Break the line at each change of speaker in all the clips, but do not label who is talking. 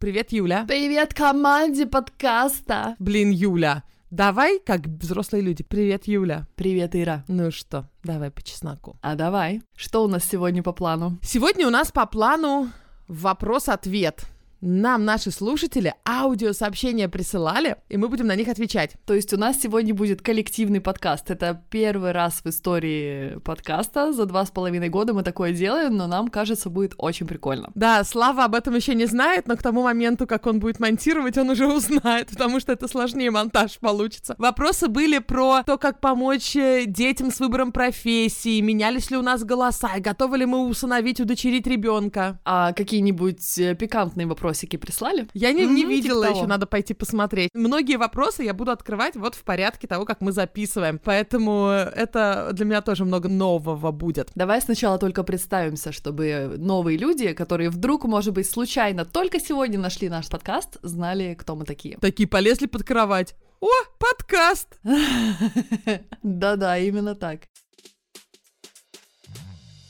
Привет, Юля.
Привет команде подкаста.
Блин, Юля, давай как взрослые люди. Привет, Юля.
Привет, Ира.
Ну что, давай по чесноку.
А давай. Что у нас сегодня по плану?
Сегодня у нас по плану вопрос-ответ. Нам наши слушатели аудиосообщения присылали, и мы будем на них отвечать.
То есть у нас сегодня будет коллективный подкаст. Это первый раз в истории подкаста. За два с половиной года мы такое делаем, но нам кажется, будет очень прикольно.
Да, Слава об этом еще не знает, но к тому моменту, как он будет монтировать, он уже узнает, потому что это сложнее монтаж получится. Вопросы были про то, как помочь э, детям с выбором профессии, менялись ли у нас голоса, готовы ли мы усыновить, удочерить ребенка.
А какие-нибудь э, пикантные вопросы вопросики прислали?
Я не, не видела
типа
еще,
того.
надо пойти посмотреть. Многие вопросы я буду открывать вот в порядке того, как мы записываем. Поэтому это для меня тоже много нового будет.
Давай сначала только представимся, чтобы новые люди, которые вдруг, может быть, случайно только сегодня нашли наш подкаст, знали, кто мы такие.
Такие полезли под кровать. О, подкаст!
Да-да, именно так.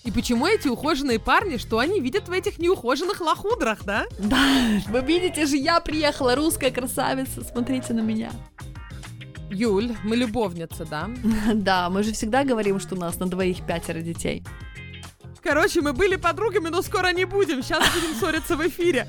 И почему эти ухоженные парни, что они видят в этих неухоженных лохудрах, да?
Да, вы видите же, я приехала, русская красавица, смотрите на меня.
Юль, мы любовницы, да?
Да, мы же всегда говорим, что у нас на двоих пятеро детей.
Короче, мы были подругами, но скоро не будем. Сейчас будем ссориться в эфире.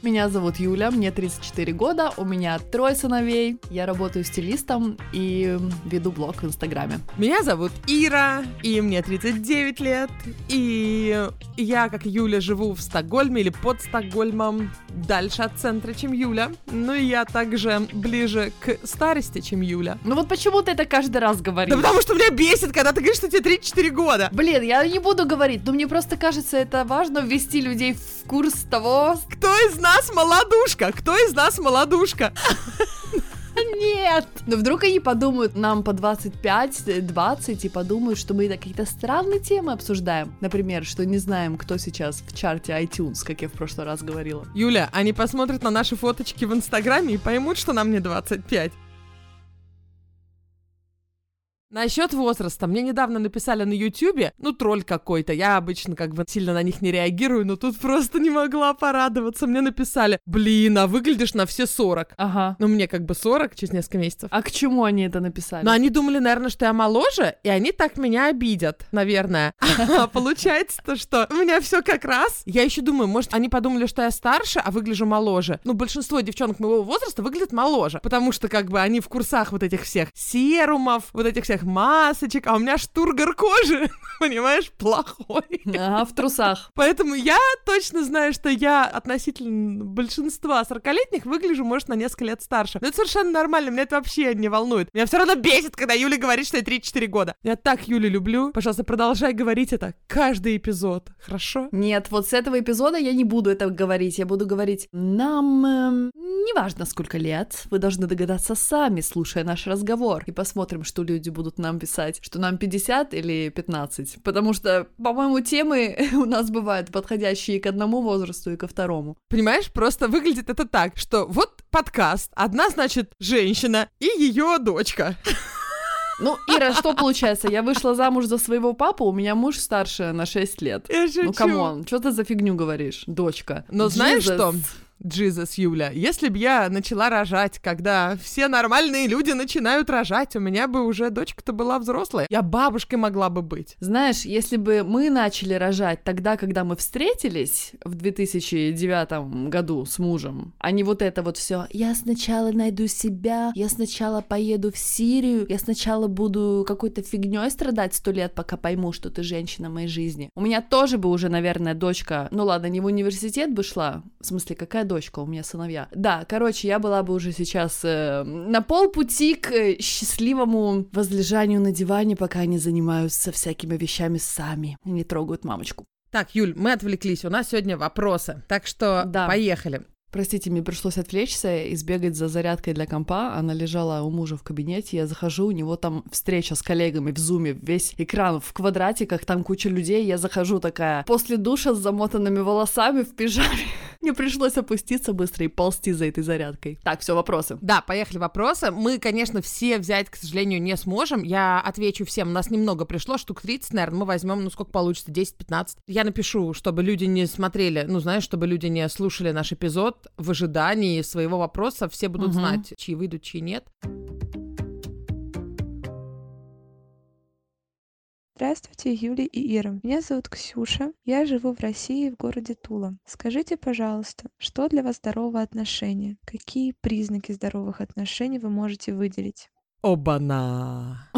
Меня зовут Юля, мне 34 года, у меня трое сыновей, я работаю стилистом и веду блог в Инстаграме.
Меня зовут Ира, и мне 39 лет, и я, как Юля, живу в Стокгольме или под Стокгольмом, дальше от центра, чем Юля. Ну и я также ближе к старости, чем Юля.
Ну вот почему ты это каждый раз говоришь?
Да потому что меня бесит, когда ты говоришь, что тебе 34 года.
Блин, я не буду говорить, но мне просто кажется, это важно ввести людей в курс того...
Кто из нас молодушка? Кто из нас молодушка?
Нет! Но вдруг они подумают, нам по 25-20, и подумают, что мы какие-то странные темы обсуждаем. Например, что не знаем, кто сейчас в чарте iTunes, как я в прошлый раз говорила.
Юля, они посмотрят на наши фоточки в Инстаграме и поймут, что нам не 25. Насчет возраста. Мне недавно написали на Ютубе, ну, тролль какой-то. Я обычно как бы сильно на них не реагирую, но тут просто не могла порадоваться. Мне написали, блин, а выглядишь на все 40.
Ага.
Ну, мне как бы 40 через несколько месяцев.
А к чему они это написали?
Но они думали, наверное, что я моложе, и они так меня обидят, наверное. А получается-то, что у меня все как раз. Я еще думаю, может, они подумали, что я старше, а выгляжу моложе. Ну, большинство девчонок моего возраста выглядят моложе, потому что как бы они в курсах вот этих всех серумов, вот этих всех масочек, а у меня штургер кожи, понимаешь, плохой.
Ага, в трусах.
Поэтому я точно знаю, что я относительно большинства 40-летних выгляжу, может, на несколько лет старше. Но это совершенно нормально, меня это вообще не волнует. Меня все равно бесит, когда Юля говорит, что я 34 года. Я так Юлю люблю. Пожалуйста, продолжай говорить это каждый эпизод, хорошо?
Нет, вот с этого эпизода я не буду это говорить. Я буду говорить, нам эм, неважно сколько лет, вы должны догадаться сами, слушая наш разговор. И посмотрим, что люди будут нам писать, что нам 50 или 15. Потому что, по-моему, темы у нас бывают подходящие к одному возрасту и ко второму.
Понимаешь, просто выглядит это так, что вот подкаст, одна, значит, женщина и ее дочка.
Ну, Ира, что получается? Я вышла замуж за своего папу, у меня муж старше на 6 лет.
Я шучу.
Ну, come on, что ты за фигню говоришь, дочка?
Но знаешь
Jesus.
что? Jesus, Юля, если бы я начала рожать, когда все нормальные люди начинают рожать, у меня бы уже дочка-то была взрослая. Я бабушкой могла бы быть.
Знаешь, если бы мы начали рожать тогда, когда мы встретились в 2009 году с мужем, а не вот это вот все. Я сначала найду себя, я сначала поеду в Сирию, я сначала буду какой-то фигней страдать сто лет, пока пойму, что ты женщина моей жизни. У меня тоже бы уже, наверное, дочка, ну ладно, не в университет бы шла, в смысле, какая дочка, у меня сыновья. Да, короче, я была бы уже сейчас э, на полпути к э, счастливому возлежанию на диване, пока они занимаются всякими вещами сами не трогают мамочку.
Так, Юль, мы отвлеклись, у нас сегодня вопросы, так что
Да.
поехали.
Простите, мне пришлось отвлечься и сбегать за зарядкой для компа. Она лежала у мужа в кабинете. Я захожу, у него там встреча с коллегами в зуме, весь экран в квадратиках, там куча людей. Я захожу такая после душа с замотанными волосами в пижаме. Мне пришлось опуститься быстро и ползти за этой зарядкой. Так, все, вопросы.
Да, поехали вопросы. Мы, конечно, все взять, к сожалению, не сможем. Я отвечу всем. У нас немного пришло, штук 30, наверное. Мы возьмем, ну, сколько получится, 10-15. Я напишу, чтобы люди не смотрели, ну, знаешь, чтобы люди не слушали наш эпизод в ожидании своего вопроса. Все будут угу. знать, чьи выйдут, чьи нет.
Здравствуйте, Юлия и Ира. Меня зовут Ксюша. Я живу в России, в городе Тула. Скажите, пожалуйста, что для вас здоровое отношение? Какие признаки здоровых отношений вы можете выделить?
Оба-на!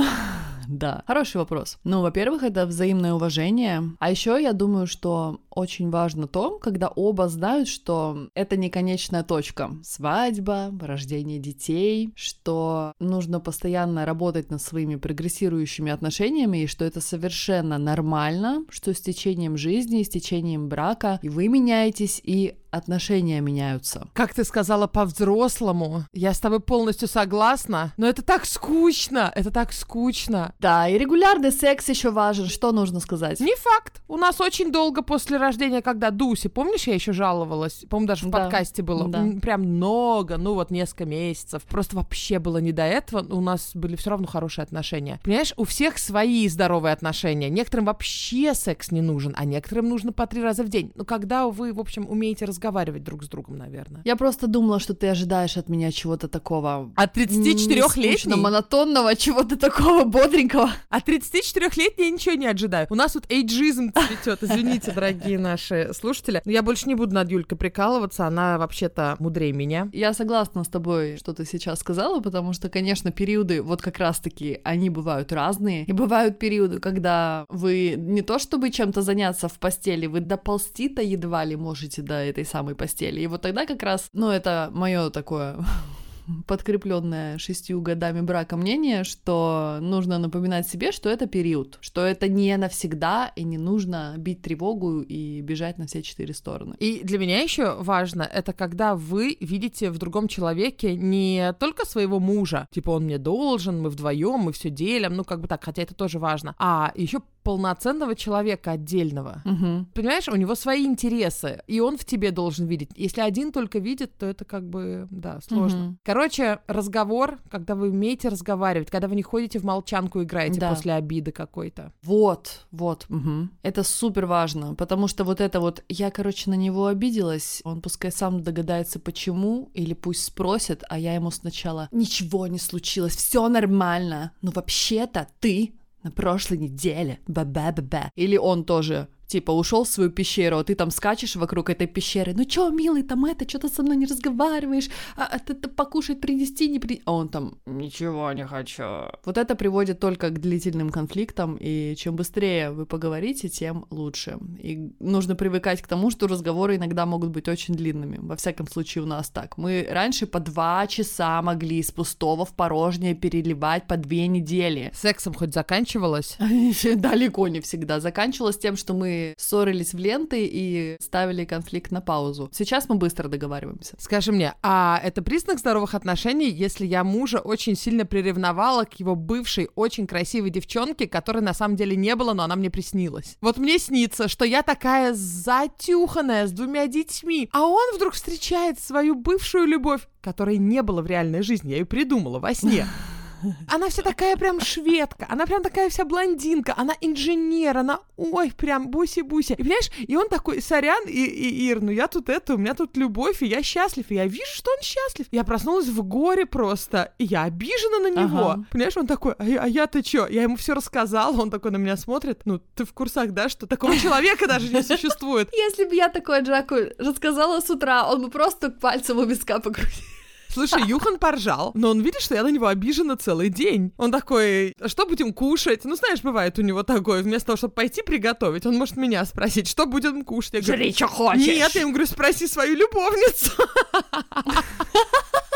Да, хороший вопрос. Ну, во-первых, это взаимное уважение. А еще я думаю, что очень важно то, когда оба знают, что это не конечная точка. Свадьба, рождение детей, что нужно постоянно работать над своими прогрессирующими отношениями, и что это совершенно нормально, что с течением жизни, с течением брака и вы меняетесь, и отношения меняются.
Как ты сказала по-взрослому, я с тобой полностью согласна, но это так скучно, это так скучно.
Да, и регулярный секс еще важен, что нужно сказать?
Не факт. У нас очень долго после рождения, когда Дуси, помнишь, я еще жаловалась, по-моему, даже в да. подкасте было, да. прям много, ну вот несколько месяцев, просто вообще было не до этого, у нас были все равно хорошие отношения. Понимаешь, у всех свои здоровые отношения, некоторым вообще секс не нужен, а некоторым нужно по три раза в день. Ну, когда вы, в общем, умеете разговаривать друг с другом, наверное.
Я просто думала, что ты ожидаешь от меня чего-то такого...
От 34-летней?
монотонного, чего-то такого бодренького.
От 34-летней я ничего не ожидаю. У нас тут эйджизм цветет, извините, дорогие наши слушатели. Но я больше не буду над Юлькой прикалываться, она вообще-то мудрее меня.
Я согласна с тобой, что ты сейчас сказала, потому что, конечно, периоды вот как раз-таки, они бывают разные. И бывают периоды, когда вы не то чтобы чем-то заняться в постели, вы доползти-то едва ли можете до этой самой постели. И вот тогда как раз, ну, это мое такое подкрепленное шестью годами брака мнение, что нужно напоминать себе, что это период, что это не навсегда, и не нужно бить тревогу и бежать на все четыре стороны.
И для меня еще важно, это когда вы видите в другом человеке не только своего мужа, типа он мне должен, мы вдвоем, мы все делим, ну как бы так, хотя это тоже важно, а еще полноценного человека отдельного.
Угу.
Понимаешь, у него свои интересы, и он в тебе должен видеть. Если один только видит, то это как бы, да, сложно. Угу. Короче, разговор, когда вы умеете разговаривать, когда вы не ходите в молчанку играете да. после обиды какой-то.
Вот, вот. Угу. Это супер важно, потому что вот это вот, я, короче, на него обиделась, он пускай сам догадается, почему, или пусть спросит, а я ему сначала, ничего не случилось, все нормально, но вообще-то ты на прошлой неделе, ба-ба-ба-ба. Или он тоже типа, ушел в свою пещеру, а ты там скачешь вокруг этой пещеры, ну чё, милый, там это, что ты со мной не разговариваешь, а, а ты, покушать принести, не при... А он там, ничего не хочу. Вот это приводит только к длительным конфликтам, и чем быстрее вы поговорите, тем лучше. И нужно привыкать к тому, что разговоры иногда могут быть очень длинными. Во всяком случае, у нас так. Мы раньше по два часа могли из пустого в порожнее переливать по две недели.
Сексом хоть заканчивалось?
Далеко не всегда. Заканчивалось тем, что мы ссорились в ленты и ставили конфликт на паузу. Сейчас мы быстро договариваемся.
Скажи мне, а это признак здоровых отношений, если я мужа очень сильно приревновала к его бывшей очень красивой девчонке, которой на самом деле не было, но она мне приснилась? Вот мне снится, что я такая затюханная с двумя детьми, а он вдруг встречает свою бывшую любовь, которой не было в реальной жизни, я ее придумала во сне. Она вся такая прям шведка, она прям такая вся блондинка, она инженер, она, ой, прям буси-буси. И понимаешь, и он такой, сорян, и, и Ир, ну я тут это, у меня тут любовь, и я счастлив, и я вижу, что он счастлив. Я проснулась в горе просто, и я обижена на него. Ага. Понимаешь, он такой, а, а я-то чё? Я ему все рассказала, он такой на меня смотрит, ну ты в курсах, да, что такого человека даже не существует.
Если бы я такой Джаку рассказала с утра, он бы просто пальцем у виска покрутил.
Слушай, Юхан поржал, но он видит, что я на него обижена целый день. Он такой, что будем кушать? Ну, знаешь, бывает у него такое, вместо того, чтобы пойти приготовить, он может меня спросить, что будем кушать? Я
говорю, Жри, что хочешь.
Нет, я ему говорю, спроси свою любовницу.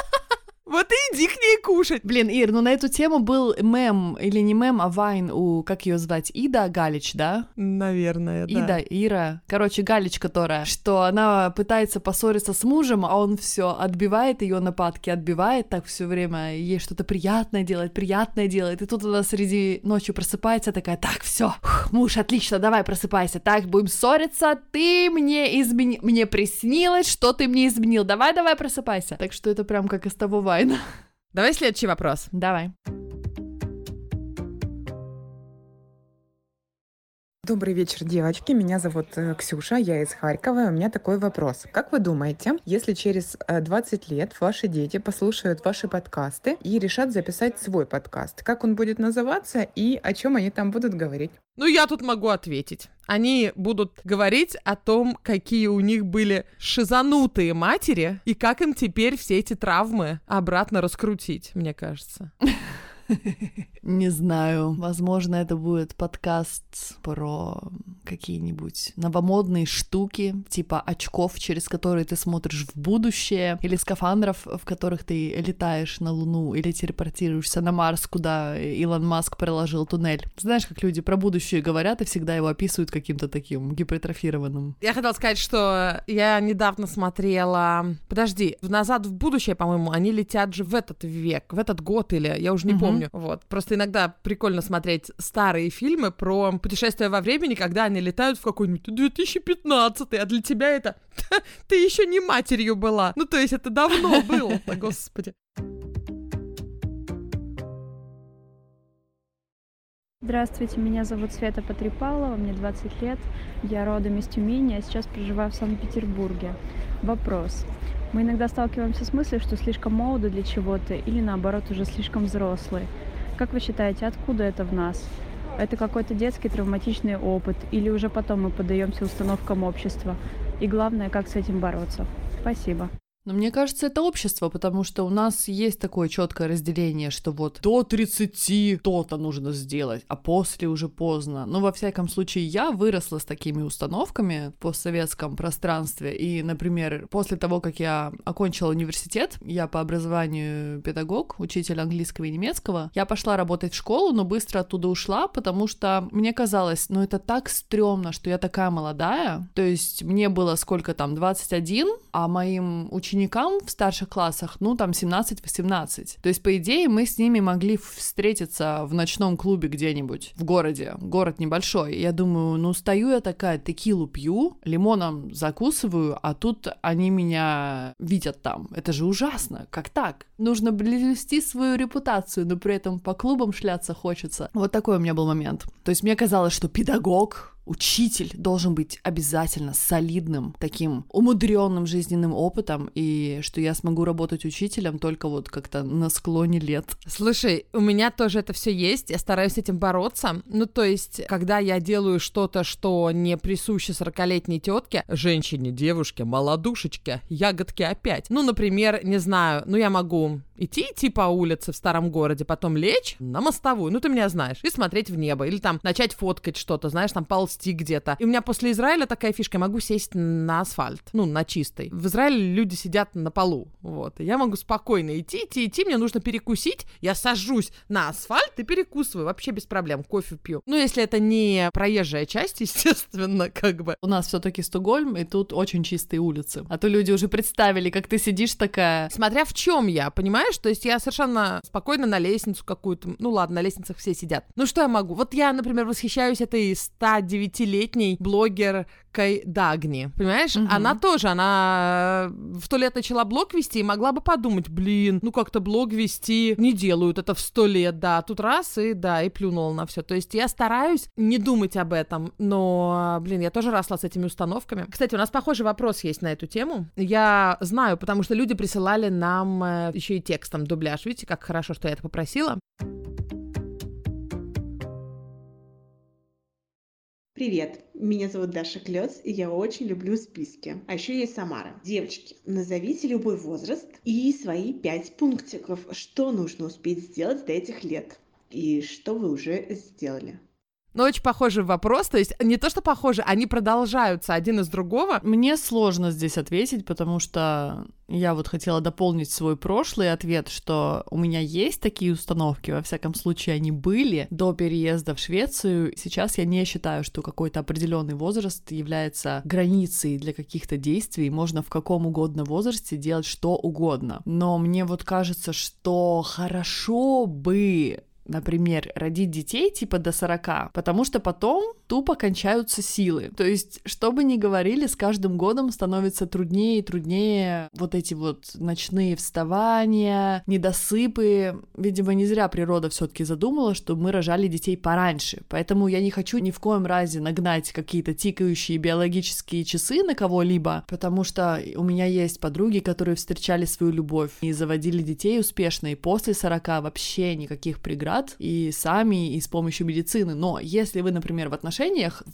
Вот и иди к ней кушать.
Блин, Ир, ну на эту тему был мем, или не мем, а вайн у, как ее звать, Ида Галич, да?
Наверное, да.
Ида, Ира, короче, Галич, которая, что она пытается поссориться с мужем, а он все отбивает ее нападки, отбивает так все время, ей что-то приятное делает, приятное делает, и тут она среди ночи просыпается такая, так, все, муж, отлично, давай просыпайся, так, будем ссориться, ты мне изменил, мне приснилось, что ты мне изменил, давай, давай, просыпайся. Так что это прям как из того вайна.
Давай следующий вопрос.
Давай.
Добрый вечер, девочки. Меня зовут э, Ксюша, я из Харькова. И у меня такой вопрос. Как вы думаете, если через э, 20 лет ваши дети послушают ваши подкасты и решат записать свой подкаст, как он будет называться и о чем они там будут говорить?
Ну, я тут могу ответить. Они будут говорить о том, какие у них были шизанутые матери, и как им теперь все эти травмы обратно раскрутить, мне кажется.
Не знаю. Возможно, это будет подкаст про какие-нибудь новомодные штуки, типа очков, через которые ты смотришь в будущее, или скафандров, в которых ты летаешь на Луну, или телепортируешься на Марс, куда Илон Маск проложил туннель. Знаешь, как люди про будущее говорят и всегда его описывают каким-то таким гипертрофированным.
Я хотела сказать, что я недавно смотрела... Подожди, в «Назад в будущее», по-моему, они летят же в этот век, в этот год или... Я уже не
Мгм.
помню. Вот. Просто иногда прикольно смотреть старые фильмы про путешествия во времени, когда они летают в какой-нибудь 2015 а для тебя это... Ты еще не матерью была. Ну, то есть это давно было-то, господи.
Здравствуйте, меня зовут Света Потрепалова, мне 20 лет, я родом из Тюмени, а сейчас проживаю в Санкт-Петербурге. Вопрос. Мы иногда сталкиваемся с мыслью, что слишком молоды для чего-то или наоборот уже слишком взрослые. Как вы считаете, откуда это в нас? Это какой-то детский травматичный опыт или уже потом мы поддаемся установкам общества? И главное, как с этим бороться? Спасибо.
Но мне кажется, это общество, потому что у нас есть такое четкое разделение, что вот до 30 то-то нужно сделать, а после уже поздно. Но во всяком случае, я выросла с такими установками в постсоветском пространстве. И, например, после того, как я окончила университет, я по образованию педагог, учитель английского и немецкого, я пошла работать в школу, но быстро оттуда ушла, потому что мне казалось, ну это так стрёмно, что я такая молодая. То есть мне было сколько там, 21, а моим ученикам в старших классах, ну, там 17-18. То есть, по идее, мы с ними могли встретиться в ночном клубе где-нибудь в городе. Город небольшой. Я думаю, ну, стою я такая, текилу пью, лимоном закусываю, а тут они меня видят там. Это же ужасно. Как так? Нужно блюсти свою репутацию, но при этом по клубам шляться хочется. Вот такой у меня был момент. То есть мне казалось, что педагог учитель должен быть обязательно солидным, таким умудренным жизненным опытом, и что я смогу работать учителем только вот как-то на склоне лет.
Слушай, у меня тоже это все есть, я стараюсь с этим бороться. Ну, то есть, когда я делаю что-то, что не присуще 40-летней тетке, женщине, девушке, малодушечке, ягодке опять. Ну, например, не знаю, ну я могу идти идти по улице в старом городе, потом лечь на мостовую, ну ты меня знаешь, и смотреть в небо, или там начать фоткать что-то, знаешь, там ползти где-то. И у меня после Израиля такая фишка, я могу сесть на асфальт, ну, на чистый. В Израиле люди сидят на полу, вот. И я могу спокойно идти, идти, идти, мне нужно перекусить, я сажусь на асфальт и перекусываю, вообще без проблем, кофе пью. Ну, если это не проезжая часть, естественно, как бы.
У нас все-таки Стокгольм, и тут очень чистые улицы. А то люди уже представили, как ты сидишь такая...
Смотря в чем я, понимаешь? То есть я совершенно спокойно на лестницу какую-то... Ну ладно, на лестницах все сидят. Ну что я могу? Вот я, например, восхищаюсь этой 109-летней блогеркой Дагни. Понимаешь?
Мгм.
Она тоже, она в сто лет начала блог вести и могла бы подумать, блин, ну как-то блог вести не делают это в сто лет, да. Тут раз и да, и плюнула на все. То есть я стараюсь не думать об этом, но, блин, я тоже росла с этими установками. Кстати, у нас похожий вопрос есть на эту тему. Я знаю, потому что люди присылали нам э, еще и текстом дубляж. Видите, как хорошо, что я это попросила.
Привет, меня зовут Даша Клёц, и я очень люблю списки. А еще есть Самара. Девочки, назовите любой возраст и свои пять пунктиков, что нужно успеть сделать до этих лет. И что вы уже сделали.
Но очень похожий вопрос, то есть не то, что похожи, они продолжаются один из другого.
Мне сложно здесь ответить, потому что я вот хотела дополнить свой прошлый ответ, что у меня есть такие установки, во всяком случае они были до переезда в Швецию. Сейчас я не считаю, что какой-то определенный возраст является границей для каких-то действий. Можно в каком угодно возрасте делать что угодно. Но мне вот кажется, что хорошо бы например, родить детей типа до 40, потому что потом тупо кончаются силы. То есть, что бы ни говорили, с каждым годом становится труднее и труднее вот эти вот ночные вставания, недосыпы. Видимо, не зря природа все таки задумала, что мы рожали детей пораньше. Поэтому я не хочу ни в коем разе нагнать какие-то тикающие биологические часы на кого-либо, потому что у меня есть подруги, которые встречали свою любовь и заводили детей успешно, и после 40 вообще никаких преград и сами, и с помощью медицины. Но если вы, например, в отношениях,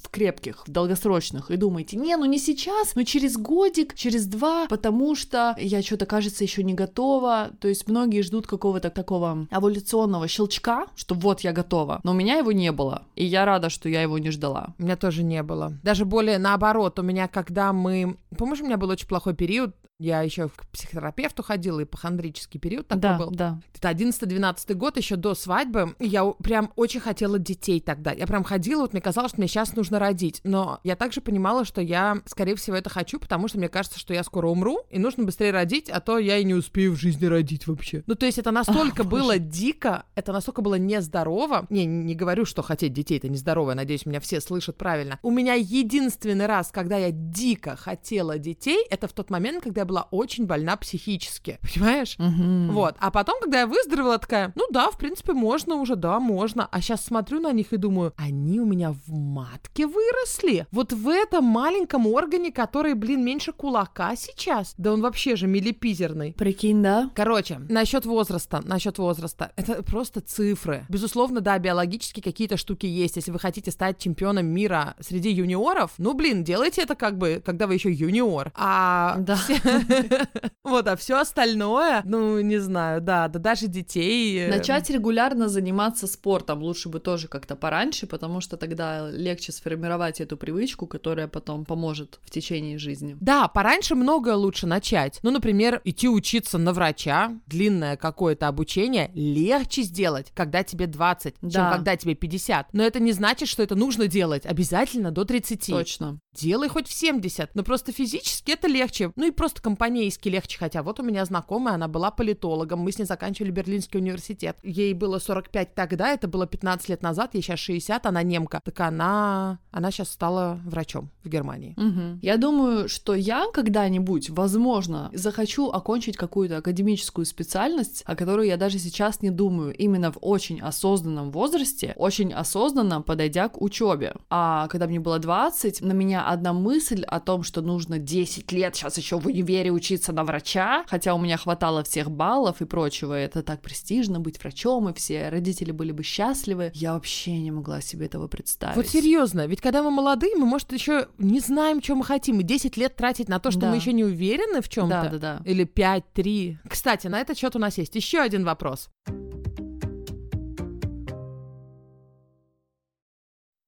в крепких, в долгосрочных, и думаете, не, ну не сейчас, но через годик, через два, потому что я что-то, кажется, еще не готова. То есть многие ждут какого-то такого эволюционного щелчка, что вот я готова. Но у меня его не было. И я рада, что я его не ждала.
У меня тоже не было. Даже более наоборот, у меня, когда мы... Помнишь, у меня был очень плохой период, я еще к психотерапевту ходила, и похондрический период такой
да,
был.
Да,
Это 11-12 год, еще до свадьбы. Я прям очень хотела детей тогда. Я прям ходила, вот мне казалось, что мне сейчас нужно родить. Но я также понимала, что я, скорее всего, это хочу, потому что мне кажется, что я скоро умру, и нужно быстрее родить, а то я и не успею в жизни родить вообще. Ну, то есть это настолько было дико, это настолько было нездорово. Не, не говорю, что хотеть детей это нездорово, я надеюсь, меня все слышат правильно. У меня единственный раз, когда я дико хотела детей, это в тот момент, когда я была очень больна психически, понимаешь?
Мгм.
Вот. А потом, когда я выздоровела, такая, ну да, в принципе, можно уже, да, можно. А сейчас смотрю на них и думаю, они у меня в матке выросли. Вот в этом маленьком органе, который, блин, меньше кулака сейчас. Да он вообще же милипизерный.
Прикинь, да?
Короче, насчет возраста, насчет возраста, это просто цифры. Безусловно, да, биологически какие-то штуки есть. Если вы хотите стать чемпионом мира среди юниоров, ну, блин, делайте это как бы, когда вы еще юниор. А
Да.
все- Вот, а все остальное, ну, не знаю, да, да даже детей. э,
Начать регулярно заниматься спортом лучше бы тоже как-то пораньше, потому что тогда легче сформировать эту привычку, которая потом поможет в течение жизни.
Да, пораньше многое лучше начать. Ну, например, идти учиться на врача, длинное какое-то обучение, легче сделать, когда тебе 20, чем
Да.
когда тебе 50. Но это не значит, что это нужно делать обязательно до 30.
Точно.
Делай хоть в 70, но просто физически это легче. Ну и просто компанейски легче, хотя вот у меня знакомая, она была политологом, мы с ней заканчивали Берлинский университет. Ей было 45 тогда, это было 15 лет назад, ей сейчас 60, она немка. Так она, она сейчас стала врачом в Германии.
Мгм. Я думаю, что я когда-нибудь, возможно, захочу окончить какую-то академическую специальность, о которой я даже сейчас не думаю, именно в очень осознанном возрасте, очень осознанно подойдя к учебе. А когда мне было 20, на меня одна мысль о том, что нужно 10 лет сейчас еще в универе учиться на врача, хотя у меня хватало всех баллов и прочего, это так престижно быть врачом, и все родители были бы счастливы, я вообще не могла себе этого представить.
Вот серьезно, ведь когда мы молодые, мы, может, еще не знаем, что мы хотим, и 10 лет тратить на то, что
Да.
мы еще не уверены в чем-то.
Да, да, да.
Или 5-3. Кстати, на этот счет у нас есть еще один вопрос.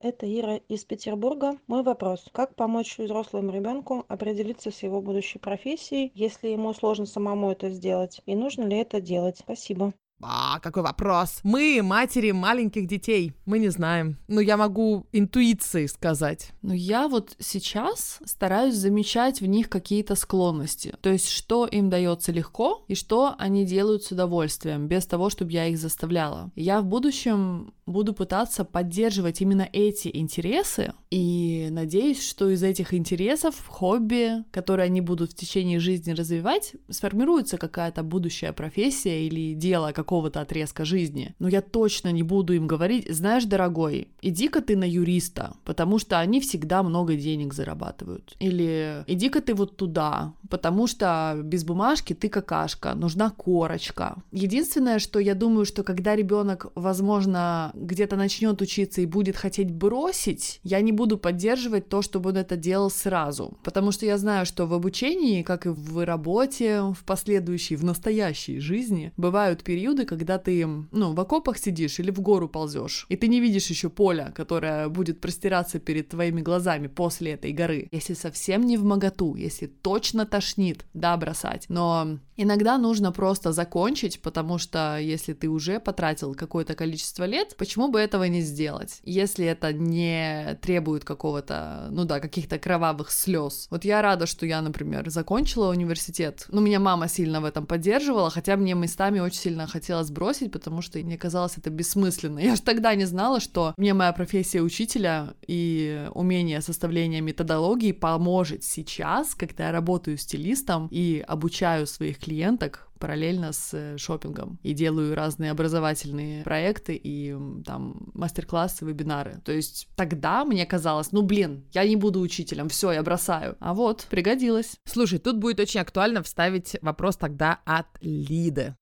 Это Ира из Петербурга. Мой вопрос. Как помочь взрослому ребенку определиться с его будущей профессией, если ему сложно самому это сделать? И нужно ли это делать? Спасибо.
А, какой вопрос. Мы, матери маленьких детей, мы не знаем. Но я могу интуицией сказать.
Но я вот сейчас стараюсь замечать в них какие-то склонности. То есть, что им дается легко и что они делают с удовольствием, без того, чтобы я их заставляла. Я в будущем буду пытаться поддерживать именно эти интересы и надеюсь, что из этих интересов, хобби, которые они будут в течение жизни развивать, сформируется какая-то будущая профессия или дело какого-то отрезка жизни. Но я точно не буду им говорить, знаешь, дорогой, иди-ка ты на юриста, потому что они всегда много денег зарабатывают. Или иди-ка ты вот туда, потому что без бумажки ты какашка, нужна корочка. Единственное, что я думаю, что когда ребенок, возможно, где-то начнет учиться и будет хотеть бросить, я не буду поддерживать то, чтобы он это делал сразу. Потому что я знаю, что в обучении, как и в работе, в последующей, в настоящей жизни, бывают периоды, периоды, когда ты, ну, в окопах сидишь или в гору ползешь, и ты не видишь еще поля, которое будет простираться перед твоими глазами после этой горы. Если совсем не в моготу, если точно тошнит, да, бросать. Но иногда нужно просто закончить, потому что если ты уже потратил какое-то количество лет, почему бы этого не сделать? Если это не требует какого-то, ну да, каких-то кровавых слез. Вот я рада, что я, например, закончила университет. Ну, меня мама сильно в этом поддерживала, хотя мне местами очень сильно хотелось бросить, потому что мне казалось это бессмысленно. Я же тогда не знала, что мне моя профессия учителя и умение составления методологии поможет сейчас, когда я работаю стилистом и обучаю своих клиенток параллельно с э, шопингом и делаю разные образовательные проекты и там мастер-классы, вебинары. То есть тогда мне казалось, ну блин, я не буду учителем, все, я бросаю. А вот, пригодилось.
Слушай, тут будет очень актуально вставить вопрос тогда от Лиды.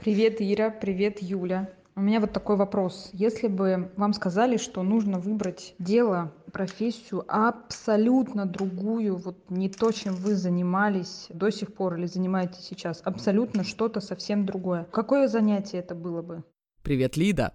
Привет, Ира, привет, Юля. У меня вот такой вопрос. Если бы вам сказали, что нужно выбрать дело, профессию абсолютно другую, вот не то, чем вы занимались до сих пор или занимаетесь сейчас, абсолютно что-то совсем другое, какое занятие это было бы?
Привет, Лида.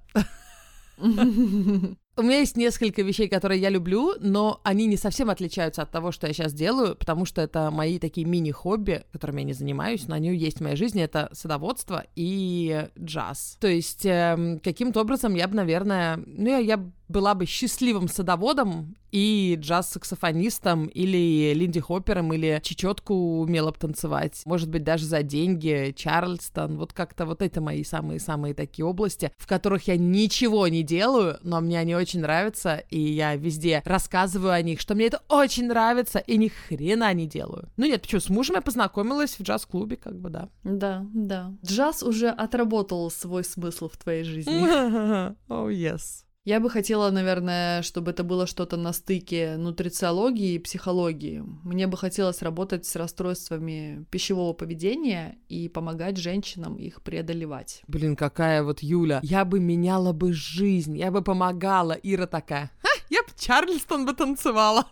У меня есть несколько вещей, которые я люблю, но они не совсем отличаются от того, что я сейчас делаю, потому что это мои такие мини-хобби, которыми я не занимаюсь, но они есть в моей жизни. Это садоводство и джаз. То есть э, каким-то образом я бы, наверное, ну я, я была бы счастливым садоводом и джаз-саксофонистом, или Линди Хоппером, или чечетку умела бы танцевать. Может быть, даже за деньги, Чарльстон. Вот как-то вот это мои самые-самые такие области, в которых я ничего не делаю, но мне они очень нравятся, и я везде рассказываю о них, что мне это очень нравится, и ни хрена не делаю. Ну нет, почему, с мужем я познакомилась в джаз-клубе, как бы, да.
Да, да. Джаз уже отработал свой смысл в твоей жизни.
Oh, yes.
Я бы хотела, наверное, чтобы это было что-то на стыке нутрициологии и психологии. Мне бы хотелось работать с расстройствами пищевого поведения и помогать женщинам их преодолевать.
Блин, какая вот Юля. Я бы меняла бы жизнь, я бы помогала. Ира такая, Ха, я бы Чарльстон бы танцевала.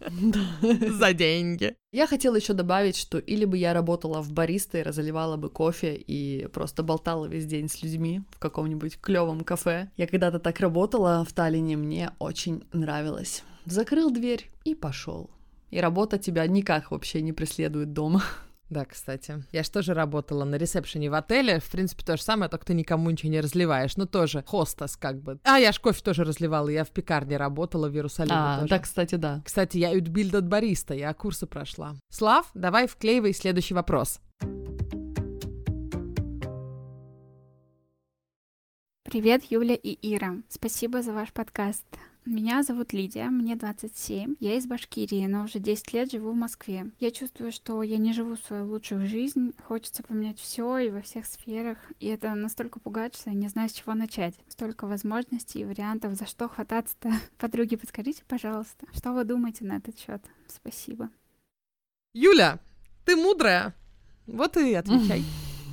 За деньги.
Я хотела еще добавить, что или бы я работала в баристой, разливала бы кофе и просто болтала весь день с людьми в каком-нибудь клевом кафе. Я когда-то так работала в Таллине, мне очень нравилось. Закрыл дверь и пошел. И работа тебя никак вообще не преследует дома.
Да, кстати. Я же тоже работала на ресепшене в отеле. В принципе, то же самое, только ты никому ничего не разливаешь. Ну, тоже хостес как бы. А, я ж кофе тоже разливала. Я в пекарне работала в Иерусалиме
А,
тоже.
да, кстати, да.
Кстати, я Ютбильд бариста, я курсы прошла. Слав, давай вклеивай следующий вопрос.
Привет, Юля и Ира. Спасибо за ваш подкаст. Меня зовут Лидия, мне 27. Я из Башкирии, но уже 10 лет живу в Москве. Я чувствую, что я не живу свою лучшую жизнь. Хочется поменять все и во всех сферах. И это настолько пугает, что я не знаю, с чего начать. Столько возможностей и вариантов, за что хвататься-то. Подруги, подскажите, пожалуйста, что вы думаете на этот счет? Спасибо.
Юля, ты мудрая. Вот и отвечай.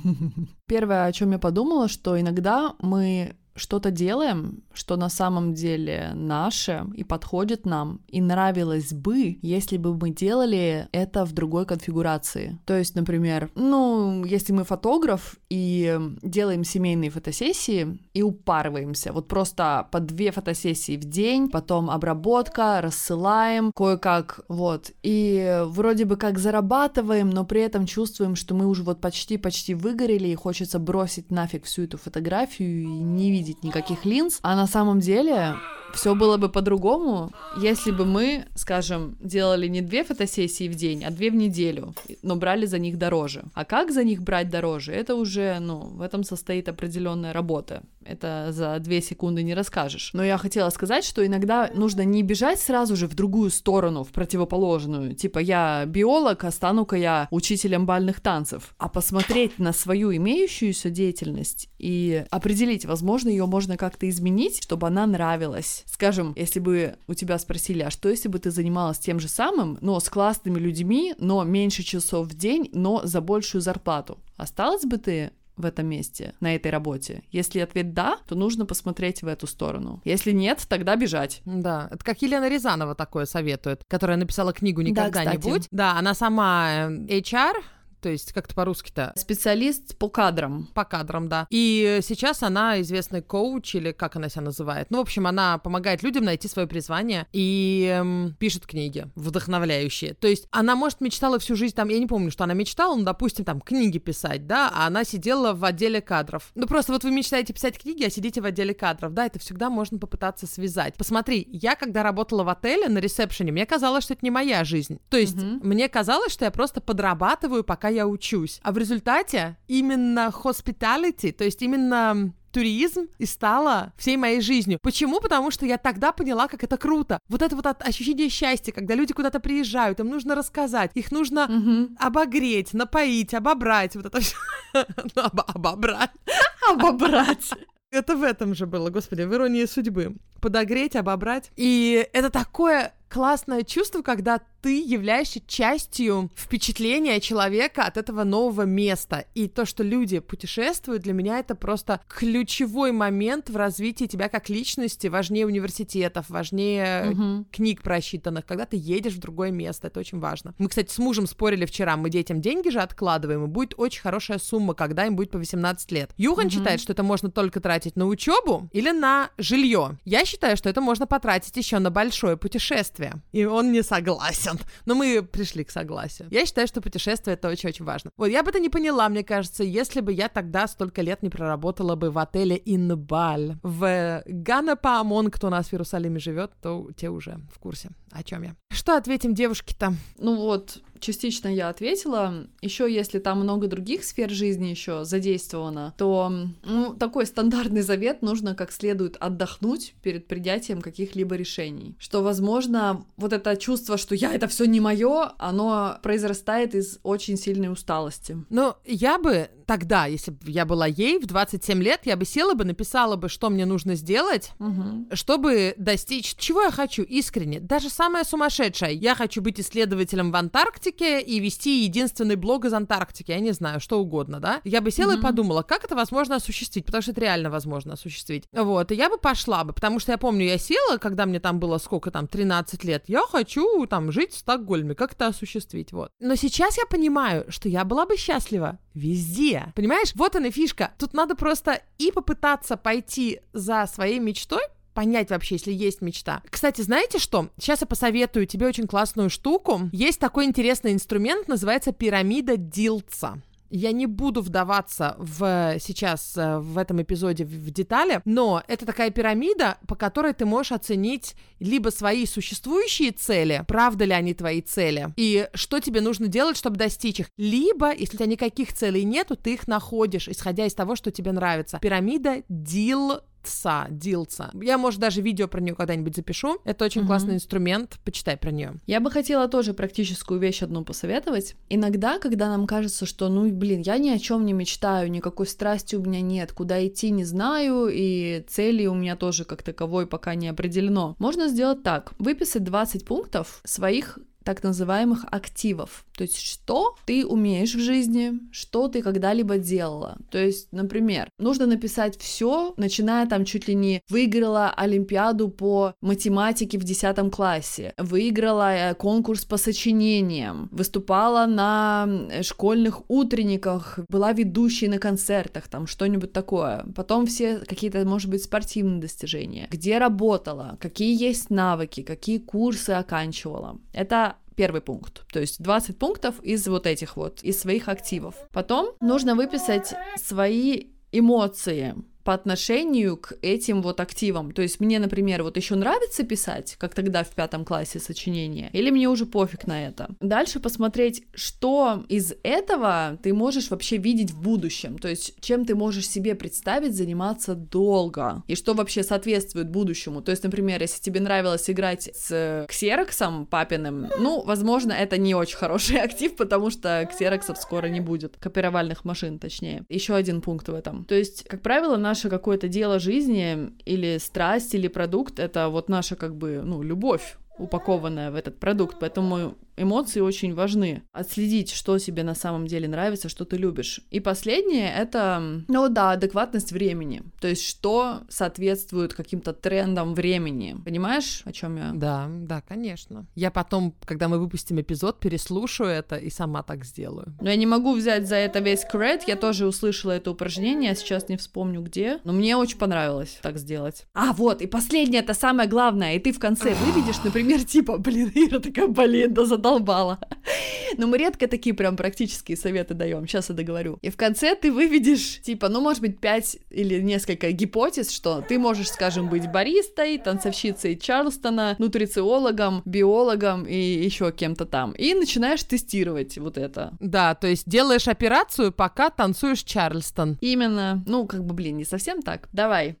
Первое, о чем я подумала, что иногда мы что-то делаем, что на самом деле наше и подходит нам, и нравилось бы, если бы мы делали это в другой конфигурации. То есть, например, ну, если мы фотограф и делаем семейные фотосессии и упарываемся, вот просто по две фотосессии в день, потом обработка, рассылаем, кое-как, вот, и вроде бы как зарабатываем, но при этом чувствуем, что мы уже вот почти-почти выгорели, и хочется бросить нафиг всю эту фотографию и не видеть видеть никаких линз, а на самом деле все было бы по-другому, если бы мы, скажем, делали не две фотосессии в день, а две в неделю, но брали за них дороже. А как за них брать дороже? Это уже, ну, в этом состоит определенная работа. Это за две секунды не расскажешь. Но я хотела сказать, что иногда нужно не бежать сразу же в другую сторону, в противоположную. Типа я биолог, а стану-ка я учителем бальных танцев. А посмотреть на свою имеющуюся деятельность и определить, возможно, ее можно как-то изменить, чтобы она нравилась. Скажем, если бы у тебя спросили, а что если бы ты занималась тем же самым, но с классными людьми, но меньше часов в день, но за большую зарплату? Осталась бы ты в этом месте, на этой работе? Если ответ да, то нужно посмотреть в эту сторону. Если нет, тогда бежать.
Да, это как Елена Рязанова такое советует, которая написала книгу «Никогда
Да,
не будь». Да, она сама э, HR, то есть как-то по-русски-то,
Специалист по кадрам.
по кадрам, да. И сейчас она известный коуч, или как она себя называет. Ну, в общем, она помогает людям найти свое призвание и эм, пишет книги вдохновляющие. То есть она, может, мечтала всю жизнь, там, я не помню, что она мечтала, ну, допустим, там, книги писать, да, а она сидела в отделе кадров. Ну, просто вот вы мечтаете писать книги, а сидите в отделе кадров, да, это всегда можно попытаться связать. Посмотри, я, когда работала в отеле на ресепшене, мне казалось, что это не моя жизнь. То есть
Мгм.
мне казалось, что я просто подрабатываю, пока я учусь. А в результате именно hospitality, то есть именно туризм и стала всей моей жизнью. Почему? Потому что я тогда поняла, как это круто. Вот это вот от- ощущение счастья, когда люди куда-то приезжают, им нужно рассказать, их нужно
Мгм.
обогреть, напоить, обобрать, вот это все. Обобрать.
Обобрать.
Это в этом же было, господи, в иронии судьбы. Подогреть, обобрать. И это такое классное чувство, когда ты являешься частью впечатления человека от этого нового места. И то, что люди путешествуют, для меня это просто ключевой момент в развитии тебя как личности, важнее университетов, важнее
Мгм.
книг прочитанных, когда ты едешь в другое место, это очень важно. Мы, кстати, с мужем спорили вчера, мы детям деньги же откладываем, и будет очень хорошая сумма, когда им будет по 18 лет. Юхан
Мгм.
считает, что это можно только тратить на учебу или на жилье. Я считаю, что это можно потратить еще на большое путешествие. И он не согласен. Но мы пришли к согласию. Я считаю, что путешествие это очень-очень важно. Вот я бы это не поняла, мне кажется, если бы я тогда столько лет не проработала бы в отеле Инбаль. В Ган а-Паамон, кто у нас в Иерусалиме живет, то те уже в курсе, о чем я. Что ответим девушке-то?
Ну вот, частично я ответила. Еще если там много других сфер жизни еще задействовано, то ну, такой стандартный завет нужно как следует отдохнуть перед принятием каких-либо решений. Что, возможно, вот это чувство, что я это все не мое, оно произрастает из очень сильной усталости.
Ну, я бы тогда, если бы я была ей в 27 лет, я бы села бы, написала бы, что мне нужно сделать,
Мгм.
чтобы достичь, чего я хочу искренне. Даже самое сумасшедшее. Я хочу быть исследователем в Антарктике и вести единственный блог из Антарктики. Я не знаю, что угодно, да? Я бы села и
Мгм.
подумала, как это возможно осуществить, потому что это реально возможно осуществить. Вот, и я бы пошла бы, потому что я помню, я села, когда мне там было сколько там, 13 лет, я хочу там жить в Стокгольме, как это осуществить, вот. Но сейчас я понимаю, что я была бы счастлива везде. Понимаешь? Вот она и фишка. Тут надо просто и попытаться пойти за своей мечтой, понять вообще, если есть мечта. Кстати, знаете что? Сейчас я посоветую тебе очень классную штуку. Есть такой интересный инструмент, называется пирамида Дилца. Я не буду вдаваться в сейчас э, в этом эпизоде в, детали, но это такая пирамида, по которой ты можешь оценить либо свои существующие цели, правда ли они твои цели, и что тебе нужно делать, чтобы достичь их, либо, если у тебя никаких целей нету, ты их находишь, исходя из того, что тебе нравится. Пирамида Дил Дилца, Дилца. Я, может, даже видео про нее когда-нибудь запишу. Это очень
Мгм.
классный инструмент. Почитай про нее.
Я бы хотела тоже практическую вещь одну посоветовать. Иногда, когда нам кажется, что, ну, блин, я ни о чем не мечтаю, никакой страсти у меня нет, куда идти не знаю, и цели у меня тоже как таковой пока не определено. Можно сделать так. Выписать 20 пунктов своих так называемых активов. То есть, что ты умеешь в жизни, что ты когда-либо делала. То есть, например, нужно написать все, начиная там чуть ли не выиграла Олимпиаду по математике в 10 классе, выиграла э, конкурс по сочинениям, выступала на школьных утренниках, была ведущей на концертах, там что-нибудь такое. Потом все какие-то, может быть, спортивные достижения. Где работала, какие есть навыки, какие курсы оканчивала. Это первый пункт. То есть 20 пунктов из вот этих вот, из своих активов. Потом нужно выписать свои эмоции по отношению к этим вот активам. То есть мне, например, вот еще нравится писать, как тогда в пятом классе сочинения, или мне уже пофиг на это. Дальше посмотреть, что из этого ты можешь вообще видеть в будущем, то есть чем ты можешь себе представить заниматься долго, и что вообще соответствует будущему. То есть, например, если тебе нравилось играть с ксероксом папиным, ну, возможно, это не очень хороший актив, потому что ксероксов скоро не будет, копировальных машин, точнее. Еще один пункт в этом. То есть, как правило, наше какое-то дело жизни или страсть, или продукт — это вот наша как бы, ну, любовь упакованная в этот продукт, поэтому эмоции очень важны. Отследить, что тебе на самом деле нравится, что ты любишь. И последнее — это, ну да, адекватность времени. То есть что соответствует каким-то трендам времени. Понимаешь, о чем я?
Да, да, конечно. Я потом, когда мы выпустим эпизод, переслушаю это и сама так сделаю.
Но я не могу взять за это весь кред. Я тоже услышала это упражнение, сейчас не вспомню где. Но мне очень понравилось так сделать. А, вот, и последнее, это самое главное. И ты в конце выведешь, например, типа, блин, Ира такая, блин, да задолбала. Но мы редко такие прям практические советы даем. Сейчас я договорю. И в конце ты выведешь, типа, ну, может быть, пять или несколько гипотез, что ты можешь, скажем, быть баристой, танцовщицей Чарльстона, нутрициологом, биологом и еще кем-то там. И начинаешь тестировать вот это.
Да, то есть делаешь операцию, пока танцуешь Чарльстон.
Именно. Ну, как бы, блин, не совсем так. Давай.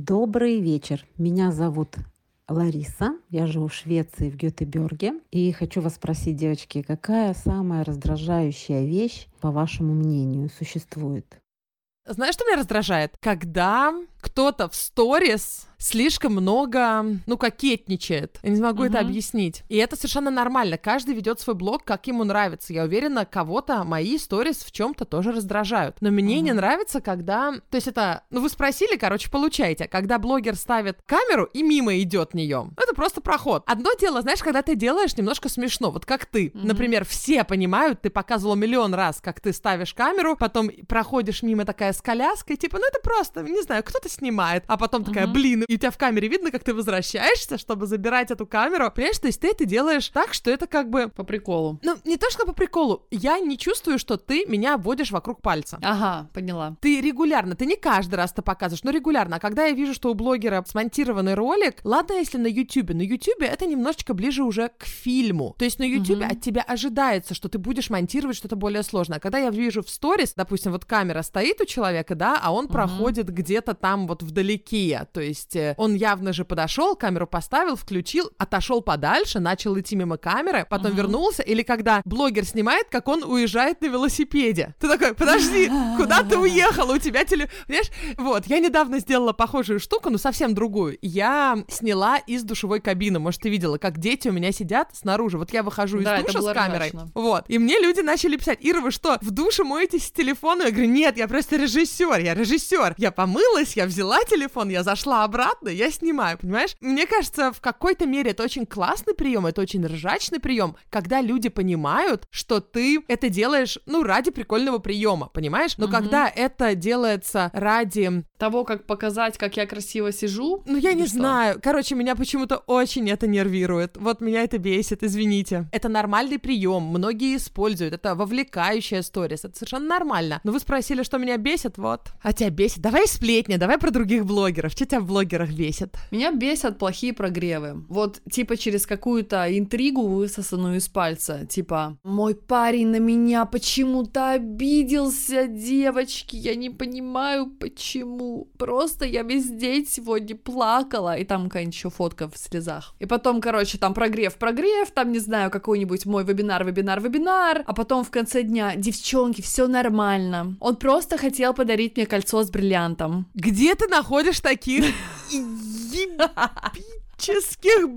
Добрый вечер. Меня зовут Лариса. Я живу в Швеции, в Гетеборге. И хочу вас спросить, девочки, какая самая раздражающая вещь, по вашему мнению, существует?
Знаешь, что меня раздражает? Когда кто-то в сторис слишком много, ну, кокетничает. Я не могу uh-huh. это объяснить. И это совершенно нормально. Каждый ведет свой блог, как ему нравится. Я уверена, кого-то мои сторис в чем-то тоже раздражают. Но мне uh-huh. не нравится, когда... То есть это... Ну, вы спросили, короче, получайте. Когда блогер ставит камеру и мимо идет нее. Это просто проход. Одно дело, знаешь, когда ты делаешь немножко смешно. Вот как ты. Uh-huh. Например, все понимают, ты показывала миллион раз, как ты ставишь камеру, потом проходишь мимо такая с коляской, типа, ну это просто, не знаю, кто-то снимает. А потом такая, uh-huh. блин, и у тебя в камере видно, как ты возвращаешься, чтобы забирать эту камеру. Понимаешь, то есть ты это делаешь так, что это как бы...
По приколу.
Ну, не то, что по приколу. Я не чувствую, что ты меня обводишь вокруг пальца.
Ага, поняла.
Ты регулярно, ты не каждый раз это показываешь, но регулярно. А когда я вижу, что у блогера смонтированный ролик, ладно, если на Ютубе, на Ютубе это немножечко ближе уже к фильму. То есть на Ютубе uh-huh. от тебя ожидается, что ты будешь монтировать что-то более сложное. А когда я вижу в сторис, допустим, вот камера стоит у человека, да, а он uh-huh. проходит где-то там вот вдалеке, то есть э, он явно же подошел, камеру поставил, включил, отошел подальше, начал идти мимо камеры, потом uh-huh. вернулся, или когда блогер снимает, как он уезжает на велосипеде. Ты такой, подожди, куда ты уехал? У тебя теле... Понимаешь? Вот, я недавно сделала похожую штуку, но совсем другую. Я сняла из душевой кабины, может, ты видела, как дети у меня сидят снаружи. Вот я выхожу из
да,
душа
с
камерой.
Ржачно.
Вот. И мне люди начали писать, Ира, вы что, в душе моетесь с телефона? Я говорю, нет, я просто режиссер, я режиссер. Я помылась, я взяла телефон, я зашла обратно, я снимаю, понимаешь? Мне кажется, в какой-то мере это очень классный прием, это очень ржачный прием, когда люди понимают, что ты это делаешь, ну, ради прикольного приема, понимаешь? Но
Мгм.
когда это делается ради...
Того, как показать, как я красиво сижу.
Ну, я не
что?
знаю. Короче, меня почему-то очень это нервирует. Вот меня это бесит, извините. Это нормальный прием, многие используют. Это вовлекающая сторис. Это совершенно нормально. Но вы спросили, что меня бесит, вот. А тебя бесит? Давай сплетни, давай про других блогеров. Что тебя в блогерах бесит?
Меня бесят плохие прогревы. Вот, типа, через какую-то интригу, высосанную из пальца. Типа, мой парень на меня почему-то обиделся, девочки, я не понимаю, почему. Просто я весь день сегодня плакала. И там какая-нибудь еще фотка в слезах. И потом, короче, там прогрев, прогрев, там, не знаю, какой-нибудь мой вебинар, вебинар, вебинар. А потом в конце дня, девчонки, все нормально. Он просто хотел подарить мне кольцо с бриллиантом.
Где ты находишь таких ебических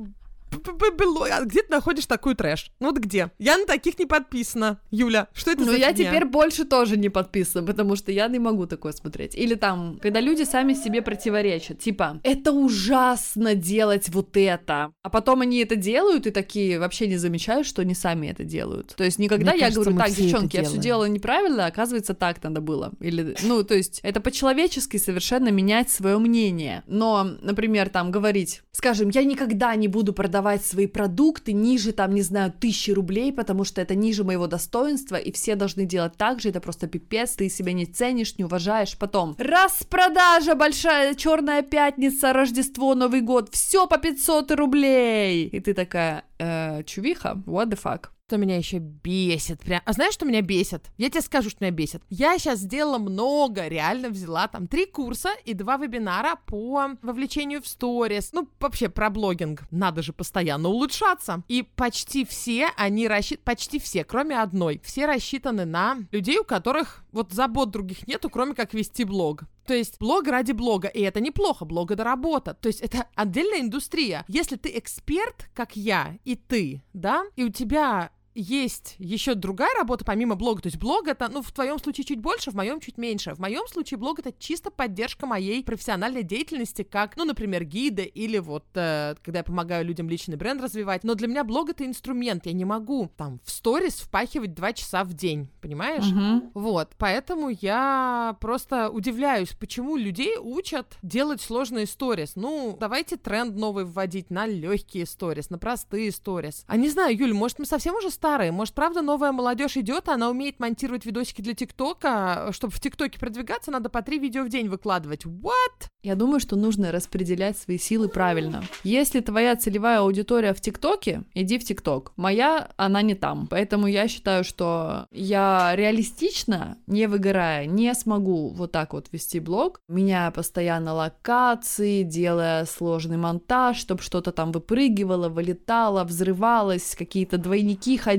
Где ты находишь такую трэш? Ну вот где? Я на таких не подписана. Юля, что это
Ну,
за
я
фигня?
теперь больше тоже не подписана, потому что я не могу такое смотреть. Или там, когда люди сами себе противоречат, типа, это ужасно делать вот это. А потом они это делают и такие вообще не замечают, что они сами это делают. То есть никогда
Мне
я
кажется,
говорю, так, девчонки, я все
делаем».
делала неправильно, а оказывается, так надо было. Или, ну, то есть это по-человечески совершенно менять свое мнение. Но, например, там говорить, скажем, я никогда не буду продавать свои продукты ниже, там, не знаю, тысячи рублей, потому что это ниже моего достоинства, и все должны делать так же, это просто пипец, ты себя не ценишь, не уважаешь. Потом, распродажа, большая черная пятница, Рождество, Новый год, все по 500 рублей. И ты такая, «Э, чувиха, what the fuck?
Что меня еще бесит? Прям. А знаешь, что меня бесит? Я тебе скажу, что меня бесит. Я сейчас сделала много, реально взяла там три курса и два вебинара по вовлечению в сторис. Ну, вообще про блогинг. Надо же постоянно улучшаться. И почти все они рассчитаны, почти все, кроме одной, все рассчитаны на людей, у которых вот забот других нету, кроме как вести блог. То есть блог ради блога, и это неплохо, блог это работа, то есть это отдельная индустрия. Если ты эксперт, как я и ты, да, и у тебя есть еще другая работа помимо блога. То есть блог это, ну, в твоем случае чуть больше, в моем чуть меньше. В моем случае блог это чисто поддержка моей профессиональной деятельности, как, ну, например, гида или вот, э, когда я помогаю людям личный бренд развивать. Но для меня блог это инструмент. Я не могу там в сторис впахивать два часа в день, понимаешь?
Мгм.
Вот, поэтому я просто удивляюсь, почему людей учат делать сложные сторис. Ну, давайте тренд новый вводить на легкие сторис, на простые сторис. А не знаю, Юль, может, мы совсем уже старые? Может, правда, новая молодежь идет, она умеет монтировать видосики для ТикТока? Чтобы в ТикТоке продвигаться, надо по три видео в день выкладывать. What?
Я думаю, что нужно распределять свои силы правильно. Если твоя целевая аудитория в ТикТоке, иди в ТикТок. Моя, она не там. Поэтому я считаю, что я реалистично, не выгорая, не смогу вот так вот вести блог, меняя постоянно локации, делая сложный монтаж, чтобы что-то там выпрыгивало, вылетало, взрывалось, какие-то двойники ходили.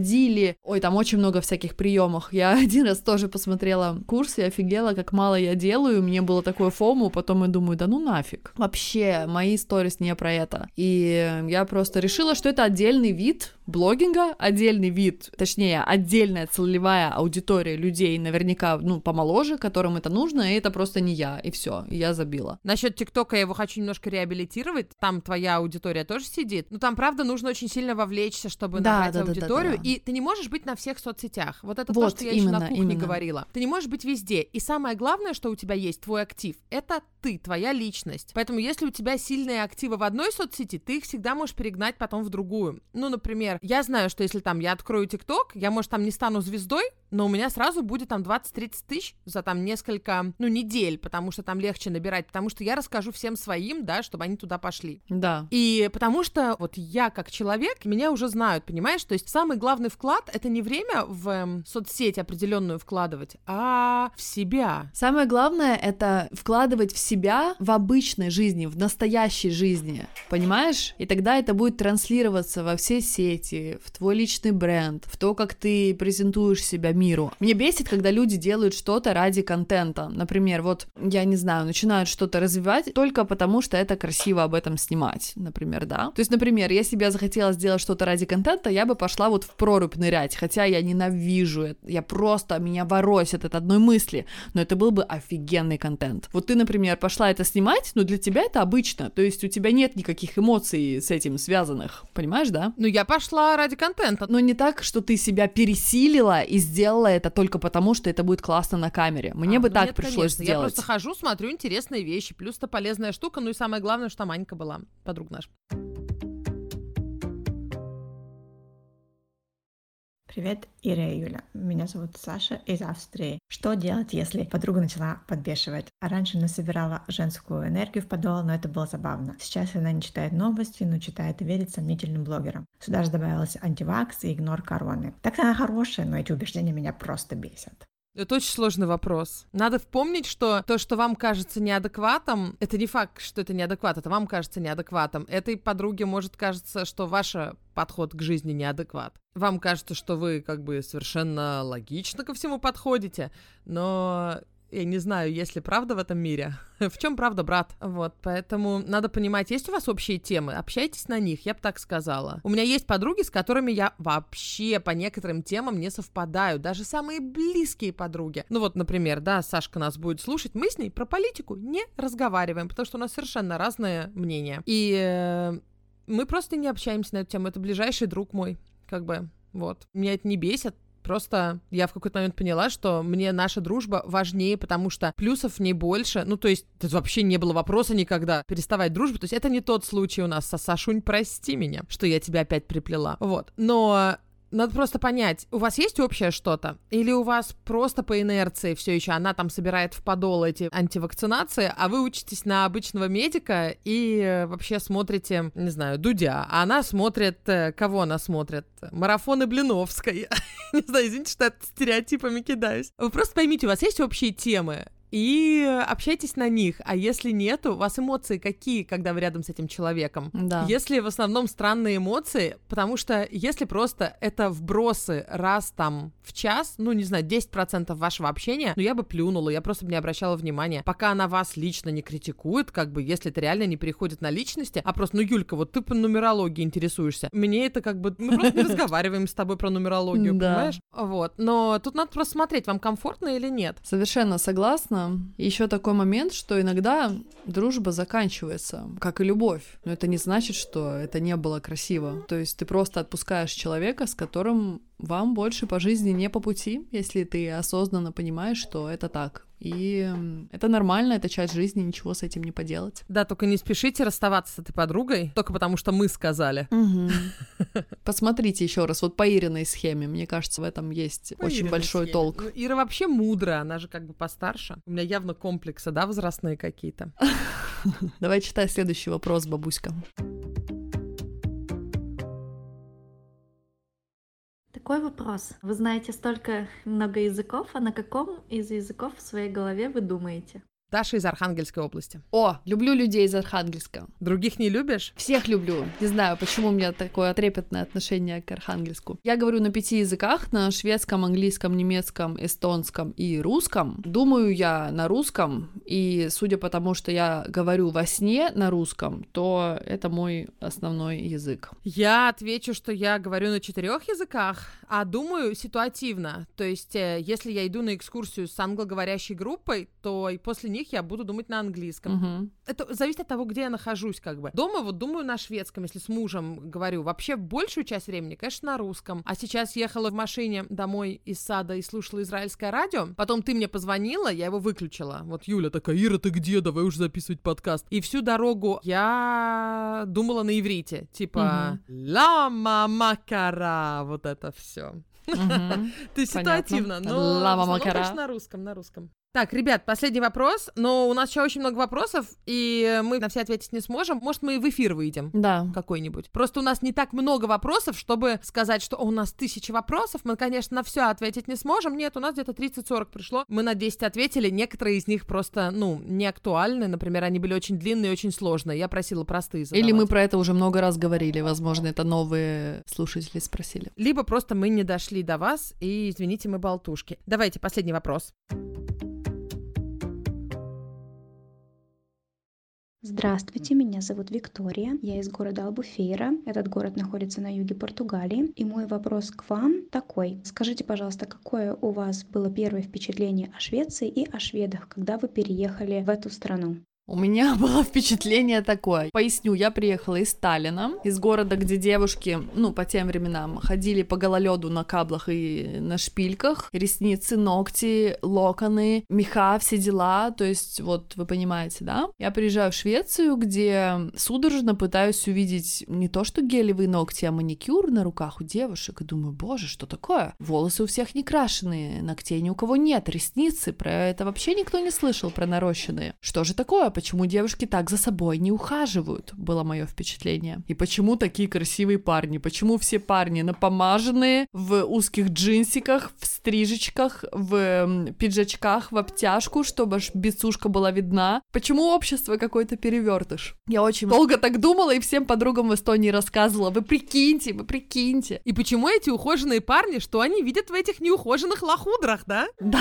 Ой, там очень много всяких приемов. Я один раз тоже посмотрела курс и офигела, как мало я делаю. Мне было такое фому, потом я думаю, да ну нафиг. Вообще, мои сторис не про это. И я просто решила, что это отдельный вид блогинга, отдельный вид, точнее, отдельная целевая аудитория людей, наверняка, ну, помоложе, которым это нужно, и это просто не я, и все, я забила.
Насчет ТикТока я его хочу немножко реабилитировать. Там твоя аудитория тоже сидит. Но там, правда, нужно очень сильно вовлечься, чтобы
Да,
набрать
да, да, да,
аудиторию.
да.
И ты не можешь быть на всех соцсетях. Вот это то,
Вот,
что я еще на
именно,
кухне
именно.
говорила. Ты не можешь быть везде. И самое главное, что у тебя есть, твой актив, это ты, твоя личность. Поэтому, если у тебя сильные активы в одной соцсети, ты их всегда можешь перегнать потом в другую. Ну, например, я знаю, что если там я открою ТикТок, я, может, там не стану звездой, но у меня сразу будет там 20-30 тысяч за там несколько, ну, недель, потому что там легче набирать, потому что я расскажу всем своим, да, чтобы они туда пошли.
Да.
И потому что вот я как человек, меня уже знают, понимаешь? То есть самый главный вклад — это не время в эм, соцсеть определенную вкладывать, а в себя.
Самое главное это вкладывать в себя в обычной жизни, в настоящей жизни, понимаешь? И тогда это будет транслироваться во все сети, в твой личный бренд, в то, как ты презентуешь себя миру. Мне бесит, когда люди делают что-то ради контента. Например, вот, я не знаю, начинают что-то развивать только потому, что это красиво об этом снимать, например, да? То есть, например, если бы я захотела сделать что-то ради контента, я бы пошла вот в прорубь нырять, хотя я ненавижу это, я просто, меня воросит от одной мысли, но это был бы офигенный контент. Вот ты, например, пошла это снимать, но для тебя это обычно, то есть у тебя нет никаких эмоций с этим связанных, понимаешь, да?
Ну, я пошла ради контента.
Но не так, что ты себя пересилила и сделала это только потому, что это будет классно на камере. Мне
А,
бы
ну
так
нет,
пришлось
конечно.
сделать.
Я просто хожу, смотрю интересные вещи, плюс это полезная штука, ну и самое главное, что там Анька была, подруга наша.
Привет, Ира и Юля. Меня зовут Саша из Австрии. Что делать, если подруга начала подбешивать? А раньше она собирала женскую энергию в подол, но это было забавно. Сейчас она не читает новости, но читает и верит сомнительным блогерам. Сюда же добавилась антивакс и игнор короны. Так она хорошая, но эти убеждения меня просто бесят.
Это очень сложный вопрос. Надо вспомнить, что то, что вам кажется неадекватом, это не факт, что это неадекват, это вам кажется неадекватом. Этой подруге может кажется, что ваш подход к жизни неадекват. Вам кажется, что вы как бы совершенно логично ко всему подходите, но я не знаю, есть ли правда в этом мире. в чем правда, брат? Вот, поэтому надо понимать, есть у вас общие темы, общайтесь на них, я бы так сказала. У меня есть подруги, с которыми я вообще по некоторым темам не совпадаю, даже самые близкие подруги. Ну вот, например, да, Сашка нас будет слушать, мы с ней про политику не разговариваем, потому что у нас совершенно разные мнения. И э, мы просто не общаемся на эту тему, это ближайший друг мой, как бы, вот. Меня это не бесит, Просто я в какой-то момент поняла, что мне наша дружба важнее, потому что плюсов в ней больше. Ну, то есть, это вообще не было вопроса никогда переставать дружбу. То есть, это не тот случай у нас со Сашунь, прости меня, что я тебя опять приплела. Вот. Но надо просто понять, у вас есть общее что-то? Или у вас просто по инерции все еще она там собирает в подол эти антивакцинации, а вы учитесь на обычного медика и э, вообще смотрите, не знаю, Дудя, а она смотрит... э, Кого она смотрит? Марафоны Блиновской. Не знаю, извините, что я стереотипами кидаюсь. Вы просто поймите, у вас есть общие темы? И общайтесь на них. А если нету, у вас эмоции какие, когда вы рядом с этим человеком?
Да.
Если в основном странные эмоции, потому что если просто это вбросы раз там в час, ну, не знаю, 10% вашего общения, ну, я бы плюнула, я просто бы не обращала внимания. Пока она вас лично не критикует, как бы, если это реально не переходит на личности, а просто, ну, Юлька, вот ты по нумерологии интересуешься. Мне это как бы, мы просто не разговариваем с тобой про нумерологию, понимаешь? Вот. Но тут надо просто смотреть, вам комфортно или нет.
Совершенно согласна. Еще такой момент, что иногда дружба заканчивается, как и любовь. Но это не значит, что это не было красиво. То есть ты просто отпускаешь человека, с которым вам больше по жизни не по пути, если ты осознанно понимаешь, что это так. И это нормально, это часть жизни, ничего с этим не поделать.
Да, только не спешите расставаться с этой подругой, только потому что мы сказали.
Посмотрите еще раз, вот по Ириной схеме, мне кажется, в этом есть
По
очень
Ириной
большой
схеме.
толк.
Ну, Ира вообще мудрая, она же как бы постарше. У меня явно комплексы, да, возрастные какие-то.
Давай читай следующий вопрос, бабуська.
Такой вопрос. Вы знаете столько много языков, а на каком из языков в своей голове вы думаете?
Даша из Архангельской области.
О, люблю людей из Архангельска.
Других не любишь?
Всех люблю. Не знаю, почему у меня такое трепетное отношение к Архангельску. Я говорю на пяти языках, на шведском, английском, немецком, эстонском и русском. Думаю я на русском, и судя по тому, что я говорю во сне на русском, то это мой основной язык.
Я отвечу, что я говорю на четырех языках, а думаю ситуативно. То есть, э, если я иду на экскурсию с англоговорящей группой, то и после них я буду думать на английском.
Мгм.
Это зависит от того, где я нахожусь, как бы. Дома вот думаю на шведском, если с мужем говорю. Вообще большую часть времени, конечно, на русском. А сейчас ехала в машине домой из сада и слушала израильское радио. Потом ты мне позвонила, я его выключила. Вот Юля такая, Ира, ты где? Давай уже записывать подкаст. И всю дорогу я думала на иврите. Типа, лама макара, вот это все. Ты ситуативно, но
Лама макара.
на русском, на русском. Так, ребят, последний вопрос, но у нас еще очень много вопросов, и мы на все ответить не сможем. Может, мы и в эфир выйдем
Да.
какой-нибудь. Просто у нас не так много вопросов, чтобы сказать, что «О, у нас тысячи вопросов, мы, конечно, на все ответить не сможем. Нет, у нас где-то 30-40 пришло. Мы на 10 ответили, некоторые из них просто, ну, не актуальны. Например, они были очень длинные и очень сложные. Я просила простые задавать.
Или мы про это уже много раз говорили, возможно, это новые слушатели спросили.
Либо просто мы не дошли до вас, и, извините, мы болтушки. Давайте, последний вопрос.
Здравствуйте, меня зовут Виктория, я из города Албуфейра. Этот город находится на юге Португалии. И мой вопрос к вам такой. Скажите, пожалуйста, какое у вас было первое впечатление о Швеции и о шведах, когда вы переехали в эту страну?
У меня было впечатление такое. Поясню, я приехала из Сталина, из города, где девушки, ну, по тем временам, ходили по гололеду на каблах и на шпильках, ресницы, ногти, локоны, меха, все дела, то есть, вот, вы понимаете, да? Я приезжаю в Швецию, где судорожно пытаюсь увидеть не то, что гелевые ногти, а маникюр на руках у девушек, и думаю, боже, что такое? Волосы у всех не крашеные, ногтей ни у кого нет, ресницы, про это вообще никто не слышал, про нарощенные. Что же такое? Почему девушки так за собой не ухаживают? Было мое впечатление. И почему такие красивые парни? Почему все парни напомаженные, в узких джинсиках, в стрижечках, в пиджачках, в обтяжку, чтобы аж бицушка была видна? Почему общество какой-то перевертыш? Я очень долго так думала и всем подругам в Эстонии рассказывала. Вы прикиньте, вы прикиньте.
И почему эти ухоженные парни, что они видят в этих неухоженных лохудрах, да?
Да,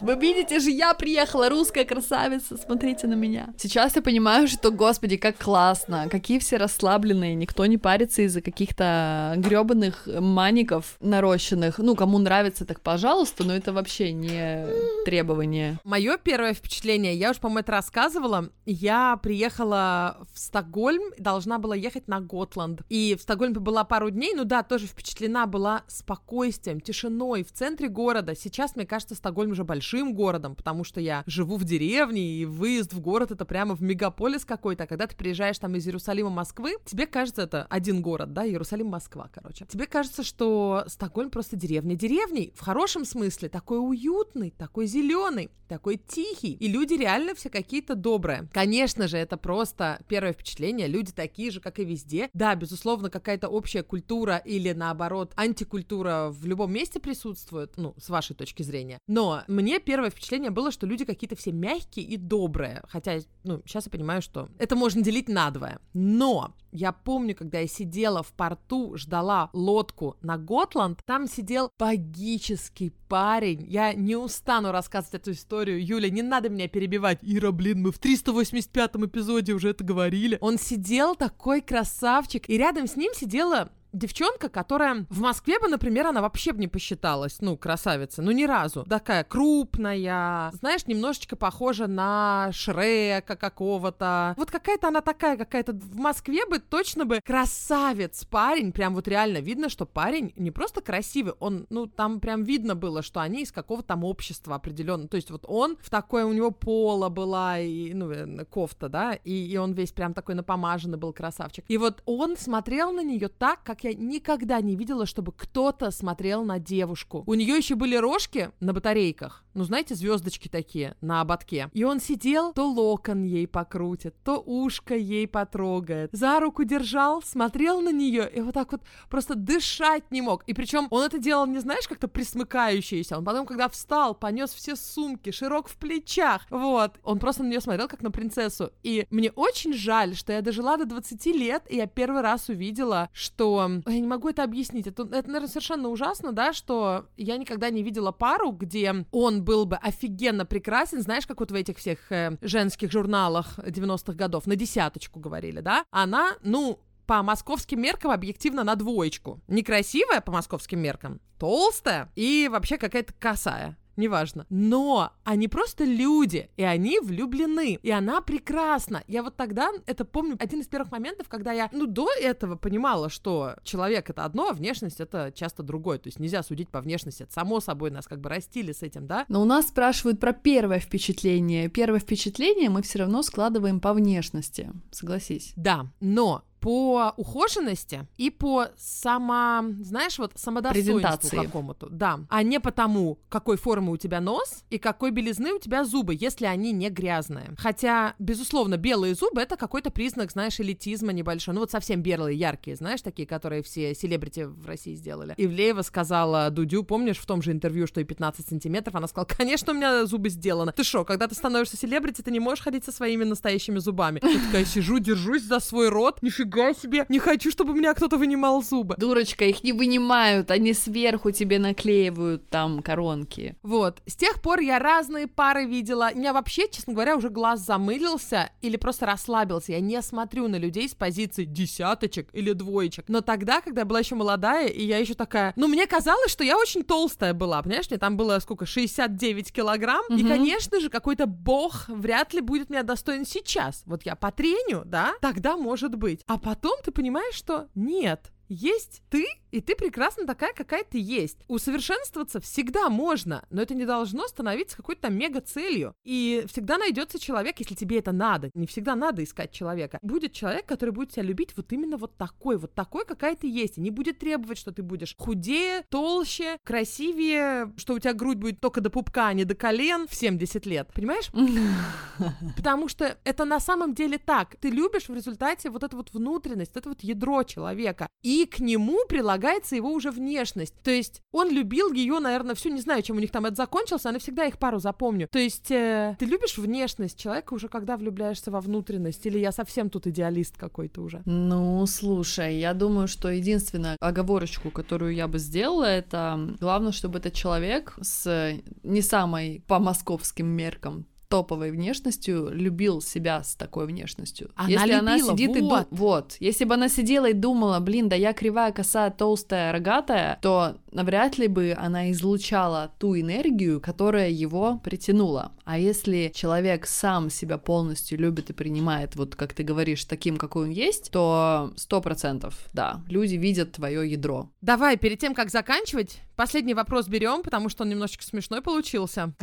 вы видите же, я приехала, русская красавица, смотрите на меня. Сейчас я понимаю, что, господи, как классно, какие все расслабленные, никто не парится из-за каких-то гребаных маников нарощенных. Ну, кому нравится, так пожалуйста, но это вообще не требование.
Мое первое впечатление, я уж, по-моему, это рассказывала. Я приехала в Стокгольм, должна была ехать на Готланд. И в Стокгольме была пару дней, ну да, тоже впечатлена была спокойствием, тишиной в центре города. Сейчас, мне кажется, Стокгольм уже большим городом, потому что я живу в деревне, и выезд в город — это куда-то прямо в мегаполис какой-то, а когда ты приезжаешь там из Иерусалима, Москвы, тебе кажется, это один город, да, Иерусалим, Москва, короче. Тебе кажется, что Стокгольм просто деревня деревней, в хорошем смысле, такой уютный, такой зеленый, такой тихий, и люди реально все какие-то добрые. Конечно же, это просто первое впечатление, люди такие же, как и везде. Да, безусловно, какая-то общая культура или, наоборот, антикультура в любом месте присутствует, ну, с вашей точки зрения. Но мне первое впечатление было, что люди какие-то все мягкие и добрые, хотя, ну, сейчас я понимаю, что это можно делить на двое. Но я помню, когда я сидела в порту, ждала лодку на Готланд, там сидел пагический парень. Я не устану рассказывать эту историю. Юля, не надо меня перебивать. Ира, блин, мы в 385-м эпизоде уже это говорили. Он сидел такой красавчик, и рядом с ним сидела девчонка, которая в Москве бы, например, она вообще бы не посчиталась, ну, красавица, ну, ни разу. Такая крупная, знаешь, немножечко похожа на Шрека какого-то. Вот какая-то она такая, какая-то в Москве бы точно бы красавец парень, прям вот реально видно, что парень не просто красивый, он, ну, там прям видно было, что они из какого-то там общества определенно. То есть вот он в такое, у него пола была, и, ну, э, кофта, да, и, и он весь прям такой напомаженный был красавчик. И вот он смотрел на нее так, как я никогда не видела, чтобы кто-то смотрел на девушку. У нее еще были рожки на батарейках, ну, знаете, звездочки такие на ободке. И он сидел, то локон ей покрутит, то ушко ей потрогает. За руку держал, смотрел на нее и вот так вот просто дышать не мог. И причем он это делал, не знаешь, как-то присмыкающийся. Он потом, когда встал, понес все сумки, широк в плечах. Вот. Он просто на нее смотрел, как на принцессу. И мне очень жаль, что я дожила до 20 лет, и я первый раз увидела, что я не могу это объяснить. Это, это, наверное, совершенно ужасно, да, что я никогда не видела пару, где он был бы офигенно прекрасен, знаешь, как вот в этих всех э, женских журналах 90-х годов, на десяточку говорили, да? Она, ну, по московским меркам объективно на двоечку. Некрасивая по московским меркам, толстая и вообще какая-то косая неважно. Но они просто люди, и они влюблены, и она прекрасна. Я вот тогда, это помню, один из первых моментов, когда я, ну, до этого понимала, что человек это одно, а внешность это часто другое. То есть нельзя судить по внешности. Это само собой нас как бы растили с этим, да?
Но у нас спрашивают про первое впечатление. Первое впечатление мы все равно складываем по внешности. Согласись.
Да, но по ухоженности и по само, знаешь, вот самодостоинству какому-то, да, а не потому, какой формы у тебя нос и какой белизны у тебя зубы, если они не грязные. Хотя, безусловно, белые зубы это какой-то признак, знаешь, элитизма небольшой, ну вот совсем белые, яркие, знаешь, такие, которые все селебрити в России сделали. Ивлеева сказала Дудю, помнишь, в том же интервью, что и 15 сантиметров, она сказала, конечно, у меня зубы сделаны. Ты что, когда ты становишься селебрити, ты не можешь ходить со своими настоящими зубами. Я такая сижу, держусь за свой рот, нифига нифига себе, не хочу, чтобы у меня кто-то вынимал зубы.
Дурочка, их не вынимают, они сверху тебе наклеивают там коронки.
Вот, с тех пор я разные пары видела, у меня вообще, честно говоря, уже глаз замылился или просто расслабился, я не смотрю на людей с позиции десяточек или двоечек, но тогда, когда я была еще молодая, и я еще такая, ну, мне казалось, что я очень толстая была, понимаешь, мне там было сколько, 69 килограмм, угу. и, конечно же, какой-то бог вряд ли будет меня достоин сейчас, вот я потреню, да, тогда может быть, а потом ты понимаешь, что нет, есть ты, и ты прекрасно такая, какая ты есть. Усовершенствоваться всегда можно, но это не должно становиться какой-то там мега-целью. И всегда найдется человек, если тебе это надо. Не всегда надо искать человека. Будет человек, который будет тебя любить вот именно вот такой, вот такой, какая ты есть. И не будет требовать, что ты будешь худее, толще, красивее, что у тебя грудь будет только до пупка, а не до колен в 70 лет. Понимаешь? Потому что это на самом деле так. Ты любишь в результате вот эту вот внутренность, вот это вот ядро человека. И к нему прилагается его уже внешность. То есть он любил ее, наверное, всю, не знаю, чем у них там это закончилось, она всегда их пару запомню. То есть э, ты любишь внешность человека уже, когда влюбляешься во внутренность? Или я совсем тут идеалист какой-то уже?
Ну, слушай, я думаю, что единственная оговорочку, которую я бы сделала, это главное, чтобы этот человек с не самой по московским меркам топовой внешностью любил себя с такой внешностью.
Она
если
любила,
она сидит
вот.
и ду... вот, если бы она сидела и думала, блин, да я кривая, косая, толстая, рогатая, то навряд ли бы она излучала ту энергию, которая его притянула. А если человек сам себя полностью любит и принимает, вот как ты говоришь, таким, какой он есть, то сто процентов, да, люди видят твое ядро.
Давай, перед тем, как заканчивать, последний вопрос берем, потому что он немножечко смешной получился.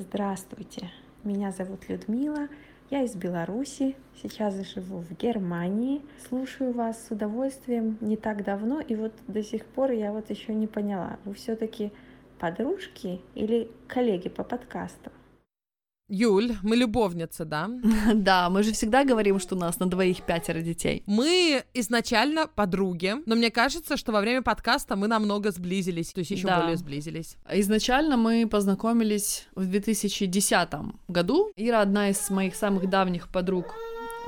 Здравствуйте, меня зовут Людмила, я из Беларуси, сейчас живу в Германии, слушаю вас с удовольствием не так давно, и вот до сих пор я вот еще не поняла, вы все-таки подружки или коллеги по подкастам?
Юль, мы любовницы, да?
Да, мы же всегда говорим, что у нас на двоих пятеро детей.
Мы изначально подруги, но мне кажется, что во время подкаста мы намного сблизились, то есть еще
Да.
более сблизились.
Изначально мы познакомились в 2010 году. Ира одна из моих самых давних подруг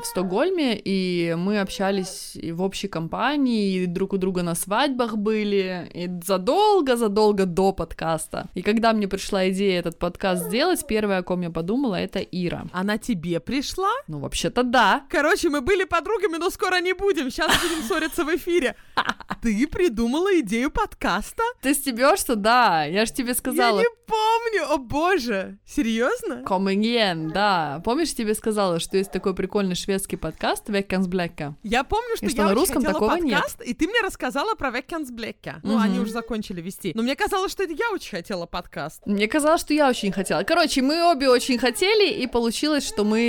в Стокгольме, и мы общались и в общей компании, и друг у друга на свадьбах были, и задолго-задолго до подкаста. И когда мне пришла идея этот подкаст сделать, первое, о ком я подумала, это Ира.
Она тебе пришла?
Ну, вообще-то да.
Короче, мы были подругами, но скоро не будем. Сейчас будем ссориться в эфире. Ты придумала идею подкаста?
Ты стебешься, да. Я же тебе сказала.
Я не помню, о боже. Серьезно?
Коминген, да. Помнишь, тебе сказала, что есть такой прикольный шведский подкаст Veckans Blacka?
Я помню, что
И что
я
на
очень
русском
хотела
такого нет.
подкаст, и ты мне рассказала про Веккенсблекке. Ну,
Мгм.
они уже закончили вести. Но мне казалось, что это я очень хотела подкаст.
Мне казалось, что я очень хотела. Короче, мы обе очень хотели, и получилось, что мы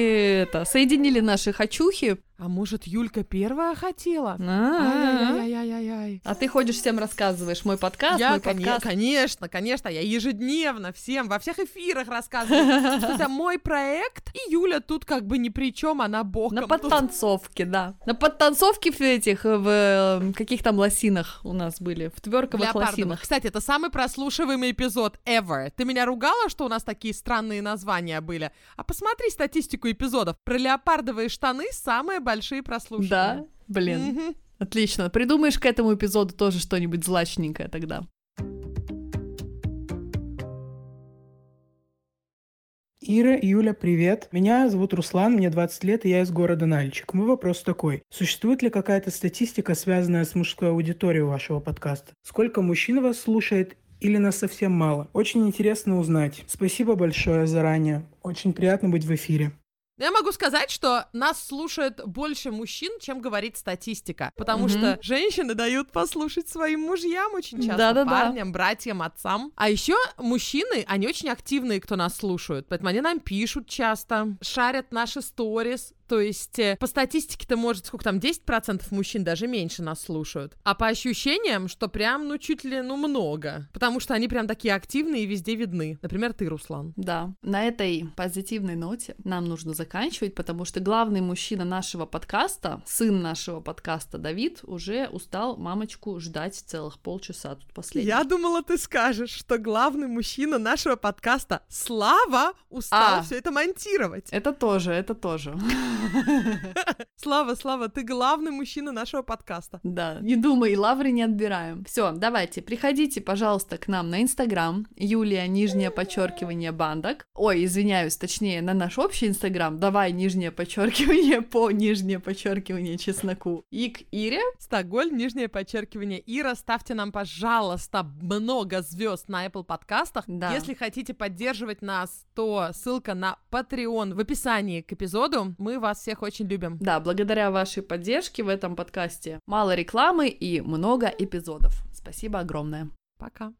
это соединили наши хочухи.
А может, Юлька первая хотела?
А.
Ай-яй-яй-яй-яй.
А ты ходишь всем рассказываешь мой подкаст,
Я,
мой
коне-
подкаст.
конечно, конечно, я ежедневно всем во всех эфирах рассказываю, что это мой проект, и Юля тут как бы ни при чем, она боком.
На подтанцовке, да. На подтанцовке в этих, в э, каких там лосинах у нас были, в тверковых лосинах.
Кстати, это самый прослушиваемый эпизод ever. Ты меня ругала, что у нас такие странные названия были? А посмотри статистику эпизодов. Про леопардовые штаны самые большие прослушивания.
Да? Блин. Отлично. Придумаешь к этому эпизоду тоже что-нибудь злачненькое тогда.
Ира, Юля, привет. Меня зовут Руслан, мне 20 лет, и я из города Нальчик. Мой вопрос такой. Существует ли какая-то статистика, связанная с мужской аудиторией вашего подкаста? Сколько мужчин вас слушает или нас совсем мало? Очень интересно узнать. Спасибо большое заранее. Очень приятно быть в эфире.
Я могу сказать, что нас слушает больше мужчин, чем говорит статистика. Потому
Мгм.
что женщины дают послушать своим мужьям очень часто,
Да-да-да.
парням, братьям, отцам. А еще мужчины, они очень активные, кто нас слушают. Поэтому они нам пишут часто, шарят наши сторис. То есть э, по статистике-то может, сколько там, 10% мужчин, даже меньше нас слушают. А по ощущениям, что прям, ну, чуть ли, ну, много. Потому что они прям такие активные и везде видны. Например, ты, Руслан.
Да, на этой позитивной ноте нам нужно заканчивать, потому что главный мужчина нашего подкаста, сын нашего подкаста Давид, уже устал мамочку ждать целых полчаса. Тут последний.
Я думала, ты скажешь, что главный мужчина нашего подкаста Слава устал
А.
все это монтировать.
Это тоже, это тоже.
Слава, Слава, ты главный мужчина нашего подкаста.
Да, не думай, лавры не отбираем. Все, давайте, приходите, пожалуйста, к нам на Инстаграм, Юлия, нижнее подчеркивание, бандок. Ой, извиняюсь, точнее, на наш общий Инстаграм, давай, нижнее подчеркивание, по нижнее подчеркивание чесноку. И к Ире.
Стокгольм, нижнее подчеркивание. Ира, ставьте нам, пожалуйста, много звезд на Apple подкастах.
Да.
Если хотите поддерживать нас, то ссылка на Patreon в описании к эпизоду. Мы вас всех очень любим.
Да, благодаря вашей поддержке в этом подкасте мало рекламы и много эпизодов. Спасибо огромное.
Пока.